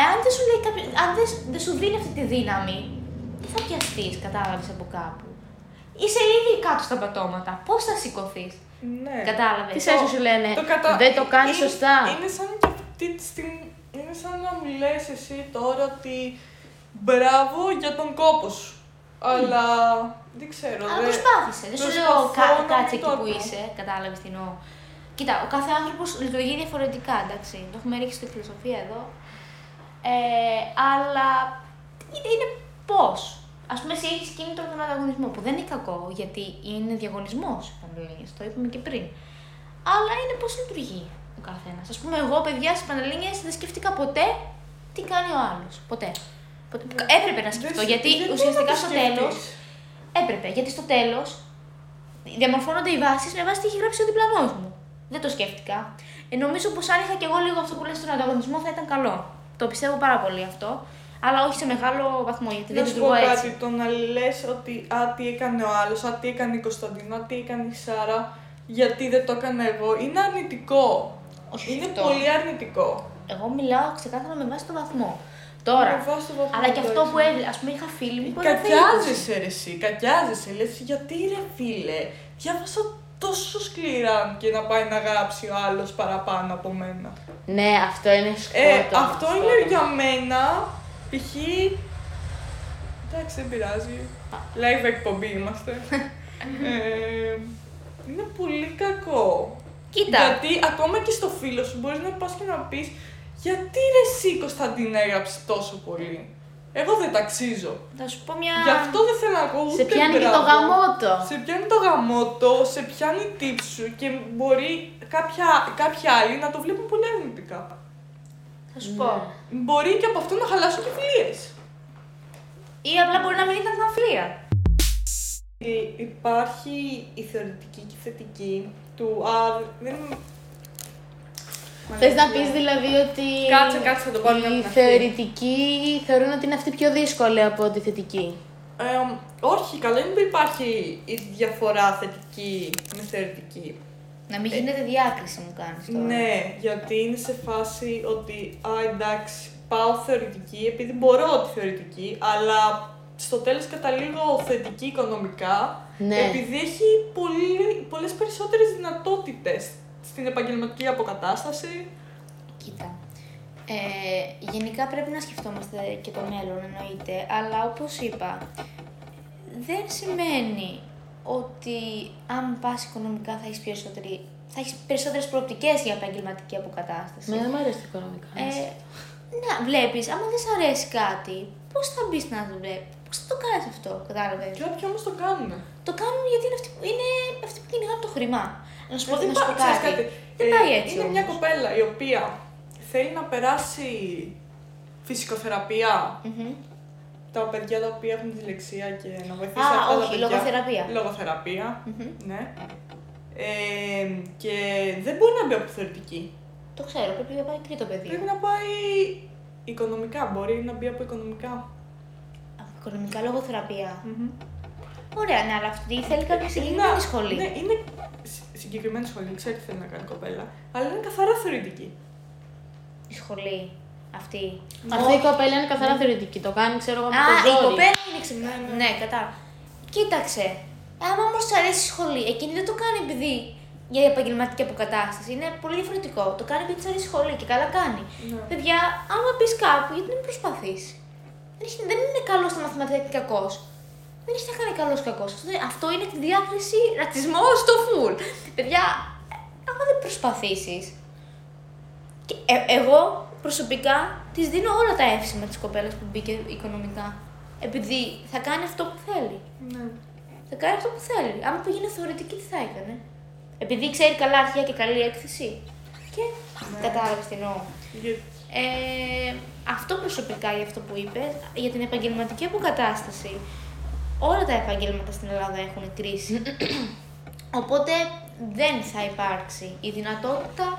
[SPEAKER 3] Εάν δεν σου, λέει κάποιο, αν δεν, δεν σου δίνει αυτή τη δύναμη, δεν θα πιαστείς, κατάλαβες από κάπου. Είσαι ήδη κάτω στα πατώματα. Πώς θα σηκωθείς,
[SPEAKER 2] Ναι.
[SPEAKER 3] κατάλαβες.
[SPEAKER 1] Τι σε σου λένε,
[SPEAKER 2] κατα-
[SPEAKER 1] δεν το κάνεις
[SPEAKER 2] είναι-
[SPEAKER 1] σωστά.
[SPEAKER 2] Είναι σαν και αυτή τη στιγμή. Είναι σαν να μου λες εσύ τώρα ότι μπράβο για τον κόπο σου. Αλλά δεν ξέρω.
[SPEAKER 3] Αλλά
[SPEAKER 2] δεν-
[SPEAKER 3] προσπάθησε. Δεν σου λέω
[SPEAKER 2] προσπαθώ
[SPEAKER 3] κα,
[SPEAKER 2] να
[SPEAKER 3] κάτσε
[SPEAKER 2] μην
[SPEAKER 3] εκεί
[SPEAKER 2] το
[SPEAKER 3] που
[SPEAKER 2] ακούω.
[SPEAKER 3] είσαι. Κατάλαβες τι εννοώ. Κοίτα, ο κάθε άνθρωπος λειτουργεί διαφορετικά, εντάξει. Το έχουμε ρίξει στη φιλοσοφία εδώ. Ε, αλλά είναι, είναι πώς. Α πούμε, εσύ έχεις κίνητρο τον ανταγωνισμό που δεν είναι κακό γιατί είναι διαγωνισμός. Το είπαμε και πριν. Αλλά είναι πώς λειτουργεί ο καθένας. Α πούμε, εγώ, παιδιά, στις Πανελλήνιες δεν σκέφτηκα ποτέ τι κάνει ο άλλος. Ποτέ. Ποτέ. Έπρεπε να
[SPEAKER 2] Δεν
[SPEAKER 3] σκεφτώ
[SPEAKER 2] σ-
[SPEAKER 3] γιατί
[SPEAKER 2] δεν
[SPEAKER 3] ουσιαστικά
[SPEAKER 2] μπορεί να
[SPEAKER 3] στο
[SPEAKER 2] το
[SPEAKER 3] τέλο.
[SPEAKER 2] σκεφτείς.
[SPEAKER 3] Έπρεπε, γιατί στο τέλος διαμορφώνονται οι βάσεις με βάση τι έχει γράψει ο διπλανός μου. Δεν το σκέφτηκα. Ε, νομίζω πως αν είχα κι εγώ λίγο αυτό που λες στον ανταγωνισμό θα ήταν καλό. Το πιστεύω πάρα πολύ αυτό. Αλλά όχι σε μεγάλο βαθμό, γιατί δεν
[SPEAKER 2] Να σου πω
[SPEAKER 3] λειτουργώ
[SPEAKER 2] κάτι,
[SPEAKER 3] έτσι.
[SPEAKER 2] το να λες ότι α, τι έκανε ο άλλος, α, τι έκανε η Κωνσταντίνα, α, τι έκανε η Σάρα, γιατί δεν το έκανα εγώ, είναι αρνητικό.
[SPEAKER 3] Όχι
[SPEAKER 2] είναι
[SPEAKER 3] αυτό.
[SPEAKER 2] πολύ αρνητικό.
[SPEAKER 3] Εγώ μιλάω ξεκάθαρα με βάση το βαθμό. Τώρα.
[SPEAKER 2] Με βάση το βαθμό,
[SPEAKER 3] Αλλά και αυτό
[SPEAKER 2] εντάξει.
[SPEAKER 3] που έβλεπα, ας πούμε, είχα φίλοι μου που έκαναν
[SPEAKER 2] Κακιάζεσαι ρε εσύ, κακιάζεσαι. Λες γιατί ρε φίλε, διάβασα τόσο σκληρά και να πάει να γράψει ο άλλος παραπάνω από μένα.
[SPEAKER 1] Ναι, αυτό είναι σκότωμα.
[SPEAKER 2] Ε, αυτό είναι
[SPEAKER 1] σκότωμα.
[SPEAKER 2] για μένα, π.χ. Εντάξει, δεν πειράζει. Live εκπομπή είμαστε. ε, είναι πολύ κακό.
[SPEAKER 3] Κοίτα.
[SPEAKER 2] Γιατί ακόμα και στο φίλο σου μπορείς να πας και να πεις γιατί ρε εσύ Κωνσταντίνα έγραψες τόσο πολύ; Εγώ δεν ταξίζω.
[SPEAKER 3] Θα σου πω μια.
[SPEAKER 2] Γι' αυτό δεν θέλω να ακούω ούτε
[SPEAKER 1] Σε πιάνει και το
[SPEAKER 2] μπράβο.
[SPEAKER 1] γαμότο.
[SPEAKER 2] Σε πιάνει το γαμότο, σε πιάνει η τύψη σου και μπορεί κάποια, κάποιοι άλλοι να το βλέπουν πολύ αρνητικά.
[SPEAKER 3] Θα σου πω.
[SPEAKER 2] Μπορεί και από αυτό να χαλάσουν και φιλίες.
[SPEAKER 3] Ή απλά μπορεί να μην ήταν αμφιλία.
[SPEAKER 2] Υ- Υπάρχει η θεωρητική και η θετική του. Α, δεν.
[SPEAKER 1] Θες να πεις δηλαδή ότι.
[SPEAKER 2] Κάτσε, κάτσε, θα το πάρουμε από
[SPEAKER 1] Οι
[SPEAKER 2] την αρχή.
[SPEAKER 1] θεωρητικοί θεωρούν ότι είναι αυτή πιο δύσκολη από τη θετική;
[SPEAKER 2] Ε, όχι, καλά είναι που υπάρχει η διαφορά θετική με θεωρητική.
[SPEAKER 3] Να μην γίνεται διάκριση μου κάνεις τώρα.
[SPEAKER 2] Ναι, γιατί είναι σε φάση ότι, α, εντάξει, πάω θεωρητική επειδή μπορώ τη θεωρητική, αλλά στο τέλος καταλήγω θετική οικονομικά,
[SPEAKER 1] Ναι.
[SPEAKER 2] επειδή έχει πολύ, πολλές περισσότερες δυνατότητες στην επαγγελματική αποκατάσταση.
[SPEAKER 3] Κοίτα. Ε, γενικά πρέπει να σκεφτόμαστε και το μέλλον εννοείται, αλλά όπως είπα, δεν σημαίνει ότι αν πας οικονομικά θα έχεις, περισσότερη, θα έχεις περισσότερες προοπτικές για επαγγελματική αποκατάσταση.
[SPEAKER 1] Με δεν μου αρέσει το οικονομικά.
[SPEAKER 3] Ε, να, βλέπεις, άμα δεν σ' αρέσει κάτι, πώς θα μπεις να δουλεύει, πώς θα το κάνεις αυτό, κατάλαβες;
[SPEAKER 2] Κάποιοι όμως το κάνουν.
[SPEAKER 3] Το κάνουν γιατί είναι αυτοί, που- είναι αυτοί που κυνηγάνε το χρήμα. Να σου πω,
[SPEAKER 2] Ε, δεν
[SPEAKER 3] να σου πω
[SPEAKER 2] πά- ξέρεις
[SPEAKER 3] κάτι. Δεν
[SPEAKER 2] Ε,
[SPEAKER 3] πάει έτσι
[SPEAKER 2] Είναι μια
[SPEAKER 3] όμως.
[SPEAKER 2] κοπέλα η οποία θέλει να περάσει φυσικοθεραπεία
[SPEAKER 3] Μμμ.
[SPEAKER 2] Τα παιδιά τα οποία έχουν δυσλεξία και να βοηθήσει
[SPEAKER 3] Α,
[SPEAKER 2] αυτά τα
[SPEAKER 3] όχι,
[SPEAKER 2] παιδιά.
[SPEAKER 3] λογοθεραπεία.
[SPEAKER 2] Λογοθεραπεία,
[SPEAKER 3] Μμμ.
[SPEAKER 2] ναι. Ε, και δεν μπορεί να μπει από θεωρητική.
[SPEAKER 3] Το ξέρω, πρέπει να πάει τρίτο
[SPEAKER 2] Πρέπει
[SPEAKER 3] πεδίο.
[SPEAKER 2] να πάει οικονομικά. Μπορεί να μπει από οικονομικά.
[SPEAKER 3] Από οικονομικά λογοθεραπεία. Ωραία, ναι, αλλά αυτή θέλει κάποια
[SPEAKER 2] Είναι
[SPEAKER 3] συγκεκριμένη
[SPEAKER 2] ένα-
[SPEAKER 3] σχολή.
[SPEAKER 2] Ναι, είναι συ- συγκεκριμένη σχολή, δεν ξέρω τι θέλει να κάνει η κοπέλα. Αλλά είναι καθαρά θεωρητική.
[SPEAKER 3] Η σχολή αυτή.
[SPEAKER 1] Αυτή η κοπέλα είναι καθαρά θεωρητική. Το κάνει, ξέρω εγώ, με
[SPEAKER 3] Α,
[SPEAKER 1] το
[SPEAKER 3] η
[SPEAKER 1] ζόρι.
[SPEAKER 3] κοπέλα είναι ξυπνά.
[SPEAKER 2] Ναι, ναι.
[SPEAKER 3] Ναι, κατάλαβα. Κοίταξε. Άμα όμως τη αρέσει η σχολή, εκείνη δεν το κάνει επειδή για επαγγελματική αποκατάσταση. Είναι πολύ διαφορετικό. Το κάνει επειδή της αρέσει η σχολή και καλά κάνει.
[SPEAKER 2] Ναι.
[SPEAKER 3] Παιδιά, άμα πεις κάπου, γιατί να μην προσπαθήσει. Δεν, έχει- δεν είναι καλός στα μαθηματικά και κακός. Δεν έχει να κάνει καλός κακός. Αυτό, δεν- αυτό είναι τη διάκριση ρατσισμός στο full. Παιδιά, άμα δεν προσπαθήσει. εγώ προσωπικά της δίνω όλα τα εύσημα της κοπέλας που μπήκε οικονομικά. Επειδή θα κάνει αυτό που θέλει.
[SPEAKER 2] Ναι.
[SPEAKER 3] Θα κάνει αυτό που θέλει. Αν πήγαινε θεωρητική, τι θα έκανε; Επειδή ξέρει καλά αρχεία και καλή έκθεση. Και
[SPEAKER 2] Ναι.
[SPEAKER 3] κατάλαβες τι εννοώ.
[SPEAKER 2] Για-
[SPEAKER 3] Ε, αυτό προσωπικά για αυτό που είπε, για την επαγγελματική αποκατάσταση. Όλα τα επαγγέλματα στην Ελλάδα έχουν κρίση. Οπότε δεν θα υπάρξει η δυνατότητα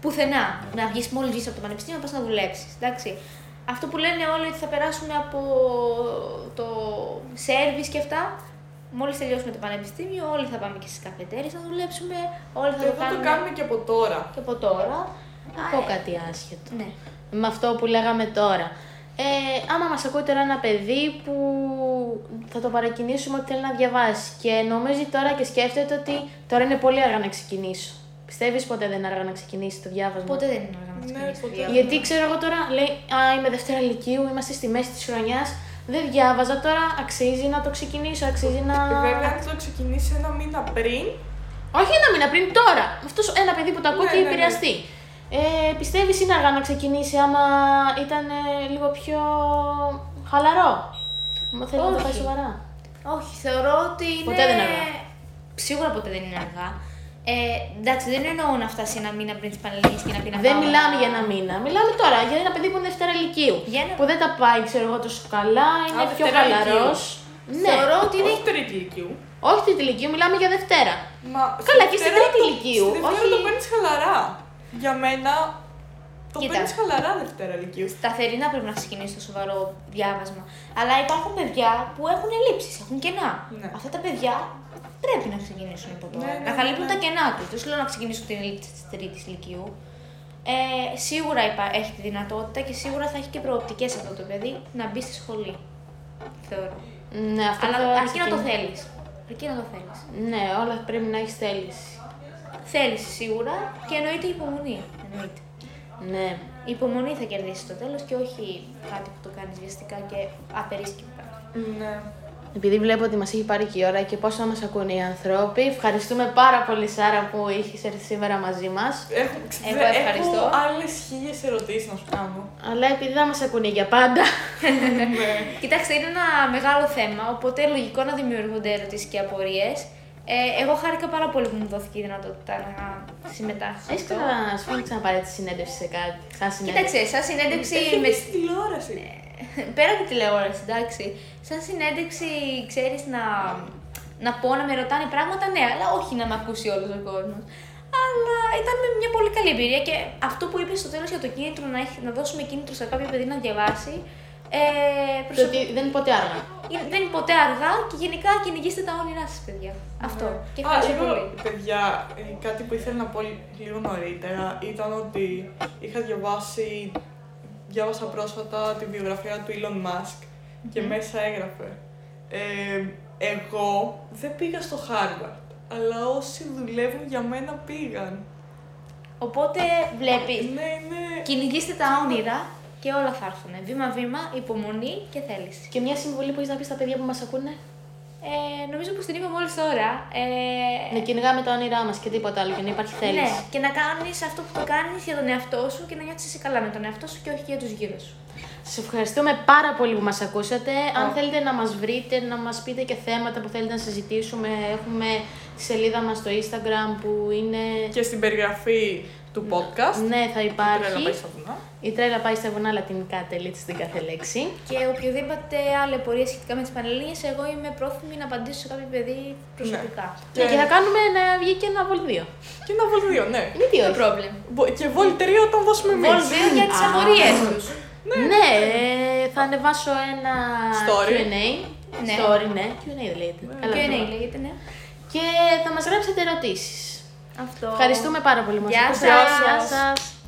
[SPEAKER 3] πουθενά να βγεις μόλις βγει από το πανεπιστήμιο να πας να δουλέψεις. Εντάξει. Αυτό που λένε όλοι ότι θα περάσουμε από το σερβις και αυτά, μόλις τελειώσουμε το πανεπιστήμιο, όλοι θα πάμε και στις καφετέρειε να δουλέψουμε, όλοι θα
[SPEAKER 2] Και
[SPEAKER 3] το
[SPEAKER 2] αυτό το
[SPEAKER 3] κάνουμε
[SPEAKER 2] κάνουμε και από τώρα.
[SPEAKER 3] και από τώρα.
[SPEAKER 1] Να
[SPEAKER 3] Α,
[SPEAKER 1] πω
[SPEAKER 3] ε,
[SPEAKER 1] κάτι άσχετο.
[SPEAKER 3] Ναι.
[SPEAKER 1] με αυτό που λέγαμε τώρα. Ε, άμα μας ακούει τώρα ένα παιδί που θα το παρακινήσουμε ότι θέλει να διαβάσει και νομίζει τώρα και σκέφτεται ότι τώρα είναι πολύ αργά να ξεκινήσω. Πιστεύεις ποτέ δεν είναι αργά να ξεκινήσει το διάβασμα;
[SPEAKER 3] Ποτέ δεν είναι αργά να
[SPEAKER 2] Ναι,
[SPEAKER 3] ξεκινήσει.
[SPEAKER 2] ποτέ.
[SPEAKER 3] διάβασμα.
[SPEAKER 1] Γιατί ξέρω εγώ τώρα, λέει, Α, είμαι Δευτέρα Λυκείου, είμαστε στη μέση της χρονιάς. Δεν διάβαζα τώρα, αξίζει να το ξεκινήσω, αξίζει να.
[SPEAKER 2] Βέβαια, αν το ξεκινήσει ένα μήνα πριν,
[SPEAKER 1] Όχι ένα μήνα πριν, τώρα. Αυτός ένα παιδί που το ακούει
[SPEAKER 2] Ναι,
[SPEAKER 1] και
[SPEAKER 2] ναι, ναι.
[SPEAKER 1] επηρεαστεί. Ε, Πιστεύεις είναι αργά να ξεκινήσει άμα ήταν ε, λίγο πιο χαλαρό; Άμα θέλει να το πάει
[SPEAKER 3] Όχι.
[SPEAKER 1] σοβαρά.
[SPEAKER 3] Όχι, θεωρώ ότι είναι.
[SPEAKER 1] Ποτέ δεν είναι αργά.
[SPEAKER 3] Σίγουρα ποτέ δεν είναι αργά. Ε, εντάξει, δεν εννοώ να φτάσει ένα μήνα πριν τι Πανελληνίε και να πει να
[SPEAKER 1] Δεν
[SPEAKER 3] πάω
[SPEAKER 1] μιλάμε
[SPEAKER 3] να-
[SPEAKER 1] για ένα μήνα. Μιλάμε τώρα για ένα παιδί που είναι Δευτέρα Λυκείου.
[SPEAKER 3] Για ένα-
[SPEAKER 1] Που δεν τα πάει, ξέρω εγώ, τόσο καλά, είναι πιο
[SPEAKER 2] Δευτέρα
[SPEAKER 1] χαλαρός. Ναι.
[SPEAKER 3] Θεωρώ ότι είναι.
[SPEAKER 2] όχι τρίτη ηλικίου.
[SPEAKER 1] Όχι τρίτη Λυκείου, μιλάμε για Δευτέρα.
[SPEAKER 2] Μα
[SPEAKER 1] Καλά,
[SPEAKER 2] στη
[SPEAKER 1] και στην
[SPEAKER 2] Δευτέρα
[SPEAKER 1] τρίτη
[SPEAKER 2] το-
[SPEAKER 1] ηλικίου,
[SPEAKER 2] Στη Δευτέρα
[SPEAKER 1] όχι-
[SPEAKER 2] το παίρνεις χαλαρά. Για μένα το
[SPEAKER 3] Κοίτα.
[SPEAKER 2] παίρνεις χαλαρά Δευτέρα ηλικίου.
[SPEAKER 3] Σταθερή να πρέπει να ξεκινήσει το σοβαρό διάβασμα. Αλλά υπάρχουν παιδιά που έχουν ελλείψεις, έχουν κενά.
[SPEAKER 2] Ναι.
[SPEAKER 3] Αυτά τα παιδιά πρέπει να ξεκινήσουν από τώρα.
[SPEAKER 2] Ναι, ναι,
[SPEAKER 3] να καλύπτουν
[SPEAKER 2] ναι.
[SPEAKER 3] τα κενά τους. Δεν σου λέω να ξεκινήσουν την ελλείψη της τρίτης ηλικίου. Ε, σίγουρα υπά- έχει τη δυνατότητα και σίγουρα θα έχει και προοπτικές αυτό το παιδί να μπει στη σχολή. Θεωρώ.
[SPEAKER 1] Ναι, αυτό
[SPEAKER 3] Αλλά
[SPEAKER 1] θα
[SPEAKER 3] αρκεί να το
[SPEAKER 1] ξεκινήσει.
[SPEAKER 3] θέλεις. Αρκεί να το θέλεις.
[SPEAKER 1] Ναι, όλα πρέπει να έχεις θέληση.
[SPEAKER 3] Θέληση σίγουρα και εννοείται η υπομονή. Εννοείται.
[SPEAKER 1] Ναι.
[SPEAKER 3] Η υπομονή θα κερδίσει στο τέλος και όχι κάτι που το κάνει βιαστικά και απερίσκεπτα.
[SPEAKER 2] Ναι.
[SPEAKER 1] Επειδή βλέπω ότι μας έχει πάρει και η ώρα και πόσο μας ακούνε οι άνθρωποι, ευχαριστούμε πάρα πολύ, Σάρα, που έχει έρθει σήμερα μαζί μας.
[SPEAKER 2] Έχω,
[SPEAKER 3] Εγώ ευχαριστώ.
[SPEAKER 2] Έχω άλλες χίλιες ερωτήσεις να σου κάνω.
[SPEAKER 1] Αλλά επειδή δεν μας ακούνε για πάντα.
[SPEAKER 2] ναι.
[SPEAKER 3] Κοιτάξτε, είναι ένα μεγάλο θέμα, οπότε λογικό να δημιουργούνται ερωτήσεις και απορίες. Ε, εγώ χάρηκα πάρα πολύ που μου δόθηκε η δυνατότητα να συμμετάσχω. σε
[SPEAKER 1] Έχεις
[SPEAKER 3] αυτό.
[SPEAKER 1] ξανα, σου έχει ξαναπάρει τη συνέντευξη σε κάτι. Σαν συνέντευξη.
[SPEAKER 3] Κοίταξε, σαν συνέντευξη
[SPEAKER 2] Έχεις
[SPEAKER 3] με.
[SPEAKER 2] μπει στη τηλεόραση.
[SPEAKER 3] Πέρα από τη τηλεόραση, εντάξει. Σαν συνέντευξη, ξέρεις να, να πω, να με ρωτάνε πράγματα, ναι, αλλά όχι να με ακούσει όλος ο κόσμος. Αλλά ήταν μια πολύ καλή εμπειρία και αυτό που είπες στο τέλος για το κίνητρο, να, έχει, να δώσουμε κίνητρο σε κάποιο παιδί να διαβάσει. Ε,
[SPEAKER 1] Το
[SPEAKER 3] προσωπ-
[SPEAKER 1] ότι δεν είναι ποτέ αργά.
[SPEAKER 3] Είναι- Δεν είναι ποτέ αργά και γενικά κυνηγήστε τα όνειρά σας, παιδιά. Αυτό. Και
[SPEAKER 2] Α,
[SPEAKER 3] ευχαριστώ
[SPEAKER 2] λίγο,
[SPEAKER 3] πολύ.
[SPEAKER 2] παιδιά, ε, κάτι που ήθελα να πω λίγο νωρίτερα ήταν ότι είχα διαβάσει, διάβασα πρόσφατα τη βιογραφία του Elon Musk και μέσα έγραφε ε, εγώ δεν πήγα στο Harvard, αλλά όσοι δουλεύουν για μένα πήγαν.
[SPEAKER 3] Οπότε βλέπεις.
[SPEAKER 2] Ναι, ναι.
[SPEAKER 3] Κυνηγήστε τα όνειρα και όλα θα έρθουν. Βήμα-βήμα, υπομονή και θέληση.
[SPEAKER 1] Και μια συμβουλή που έχεις να πεις στα παιδιά που μας ακούνε;
[SPEAKER 3] Ε, νομίζω πως την είπα μόλις τώρα. Ε,
[SPEAKER 1] Να κυνηγάμε τα όνειρά μας και τίποτα άλλο, για να υπάρχει θέληση.
[SPEAKER 3] ναι, και να κάνεις αυτό που το κάνεις για τον εαυτό σου και να νιώθεις εσύ καλά με τον εαυτό σου και όχι για τους γύρω σου.
[SPEAKER 1] Σας ευχαριστούμε πάρα πολύ που μας ακούσατε. Αν
[SPEAKER 2] Ω.
[SPEAKER 1] θέλετε να μας βρείτε, να μας πείτε και θέματα που θέλετε να συζητήσουμε, έχουμε τη σελίδα μας στο Instagram που είναι.
[SPEAKER 2] Και στην περιγραφή του podcast.
[SPEAKER 1] Ναι, θα
[SPEAKER 2] Τρέλα
[SPEAKER 1] υπάρχει.
[SPEAKER 2] πάει στα βουνά.
[SPEAKER 1] Η τρέλα πάει στα βουνά λατινικά τελείως στην κάθε λέξη.
[SPEAKER 3] Και οποιοδήποτε άλλη απορία σχετικά με τις Πανελλήνιες, εγώ είμαι πρόθυμη να απαντήσω σε κάποιο παιδί προσωπικά.
[SPEAKER 1] Ναι, και θα κάνουμε να βγει και ένα βολδίο.
[SPEAKER 2] Και ένα βολ 2, ναι.
[SPEAKER 1] Γιατί
[SPEAKER 3] Το
[SPEAKER 1] όχι;
[SPEAKER 3] πρόβλημα.
[SPEAKER 2] Μπο- Και βολ 3 όταν δώσουμε εμείς.
[SPEAKER 3] Βολ 2 για τις
[SPEAKER 1] Α.
[SPEAKER 3] απορίες τους.
[SPEAKER 1] Ναι, ε, θα ανεβάσω ένα
[SPEAKER 2] Story.
[SPEAKER 1] Q&A.
[SPEAKER 3] Ναι.
[SPEAKER 1] Story, ναι. Q&A δεν λέγεται. Καλά,
[SPEAKER 3] Και
[SPEAKER 1] ναι.
[SPEAKER 3] ναι, λέγεται, ναι.
[SPEAKER 1] Και θα μας γράψετε ερωτήσεις.
[SPEAKER 3] Αυτό.
[SPEAKER 1] Ευχαριστούμε πάρα πολύ που μας
[SPEAKER 3] Γεια
[SPEAKER 1] ακούσατε.
[SPEAKER 3] σας.
[SPEAKER 1] Γεια σας.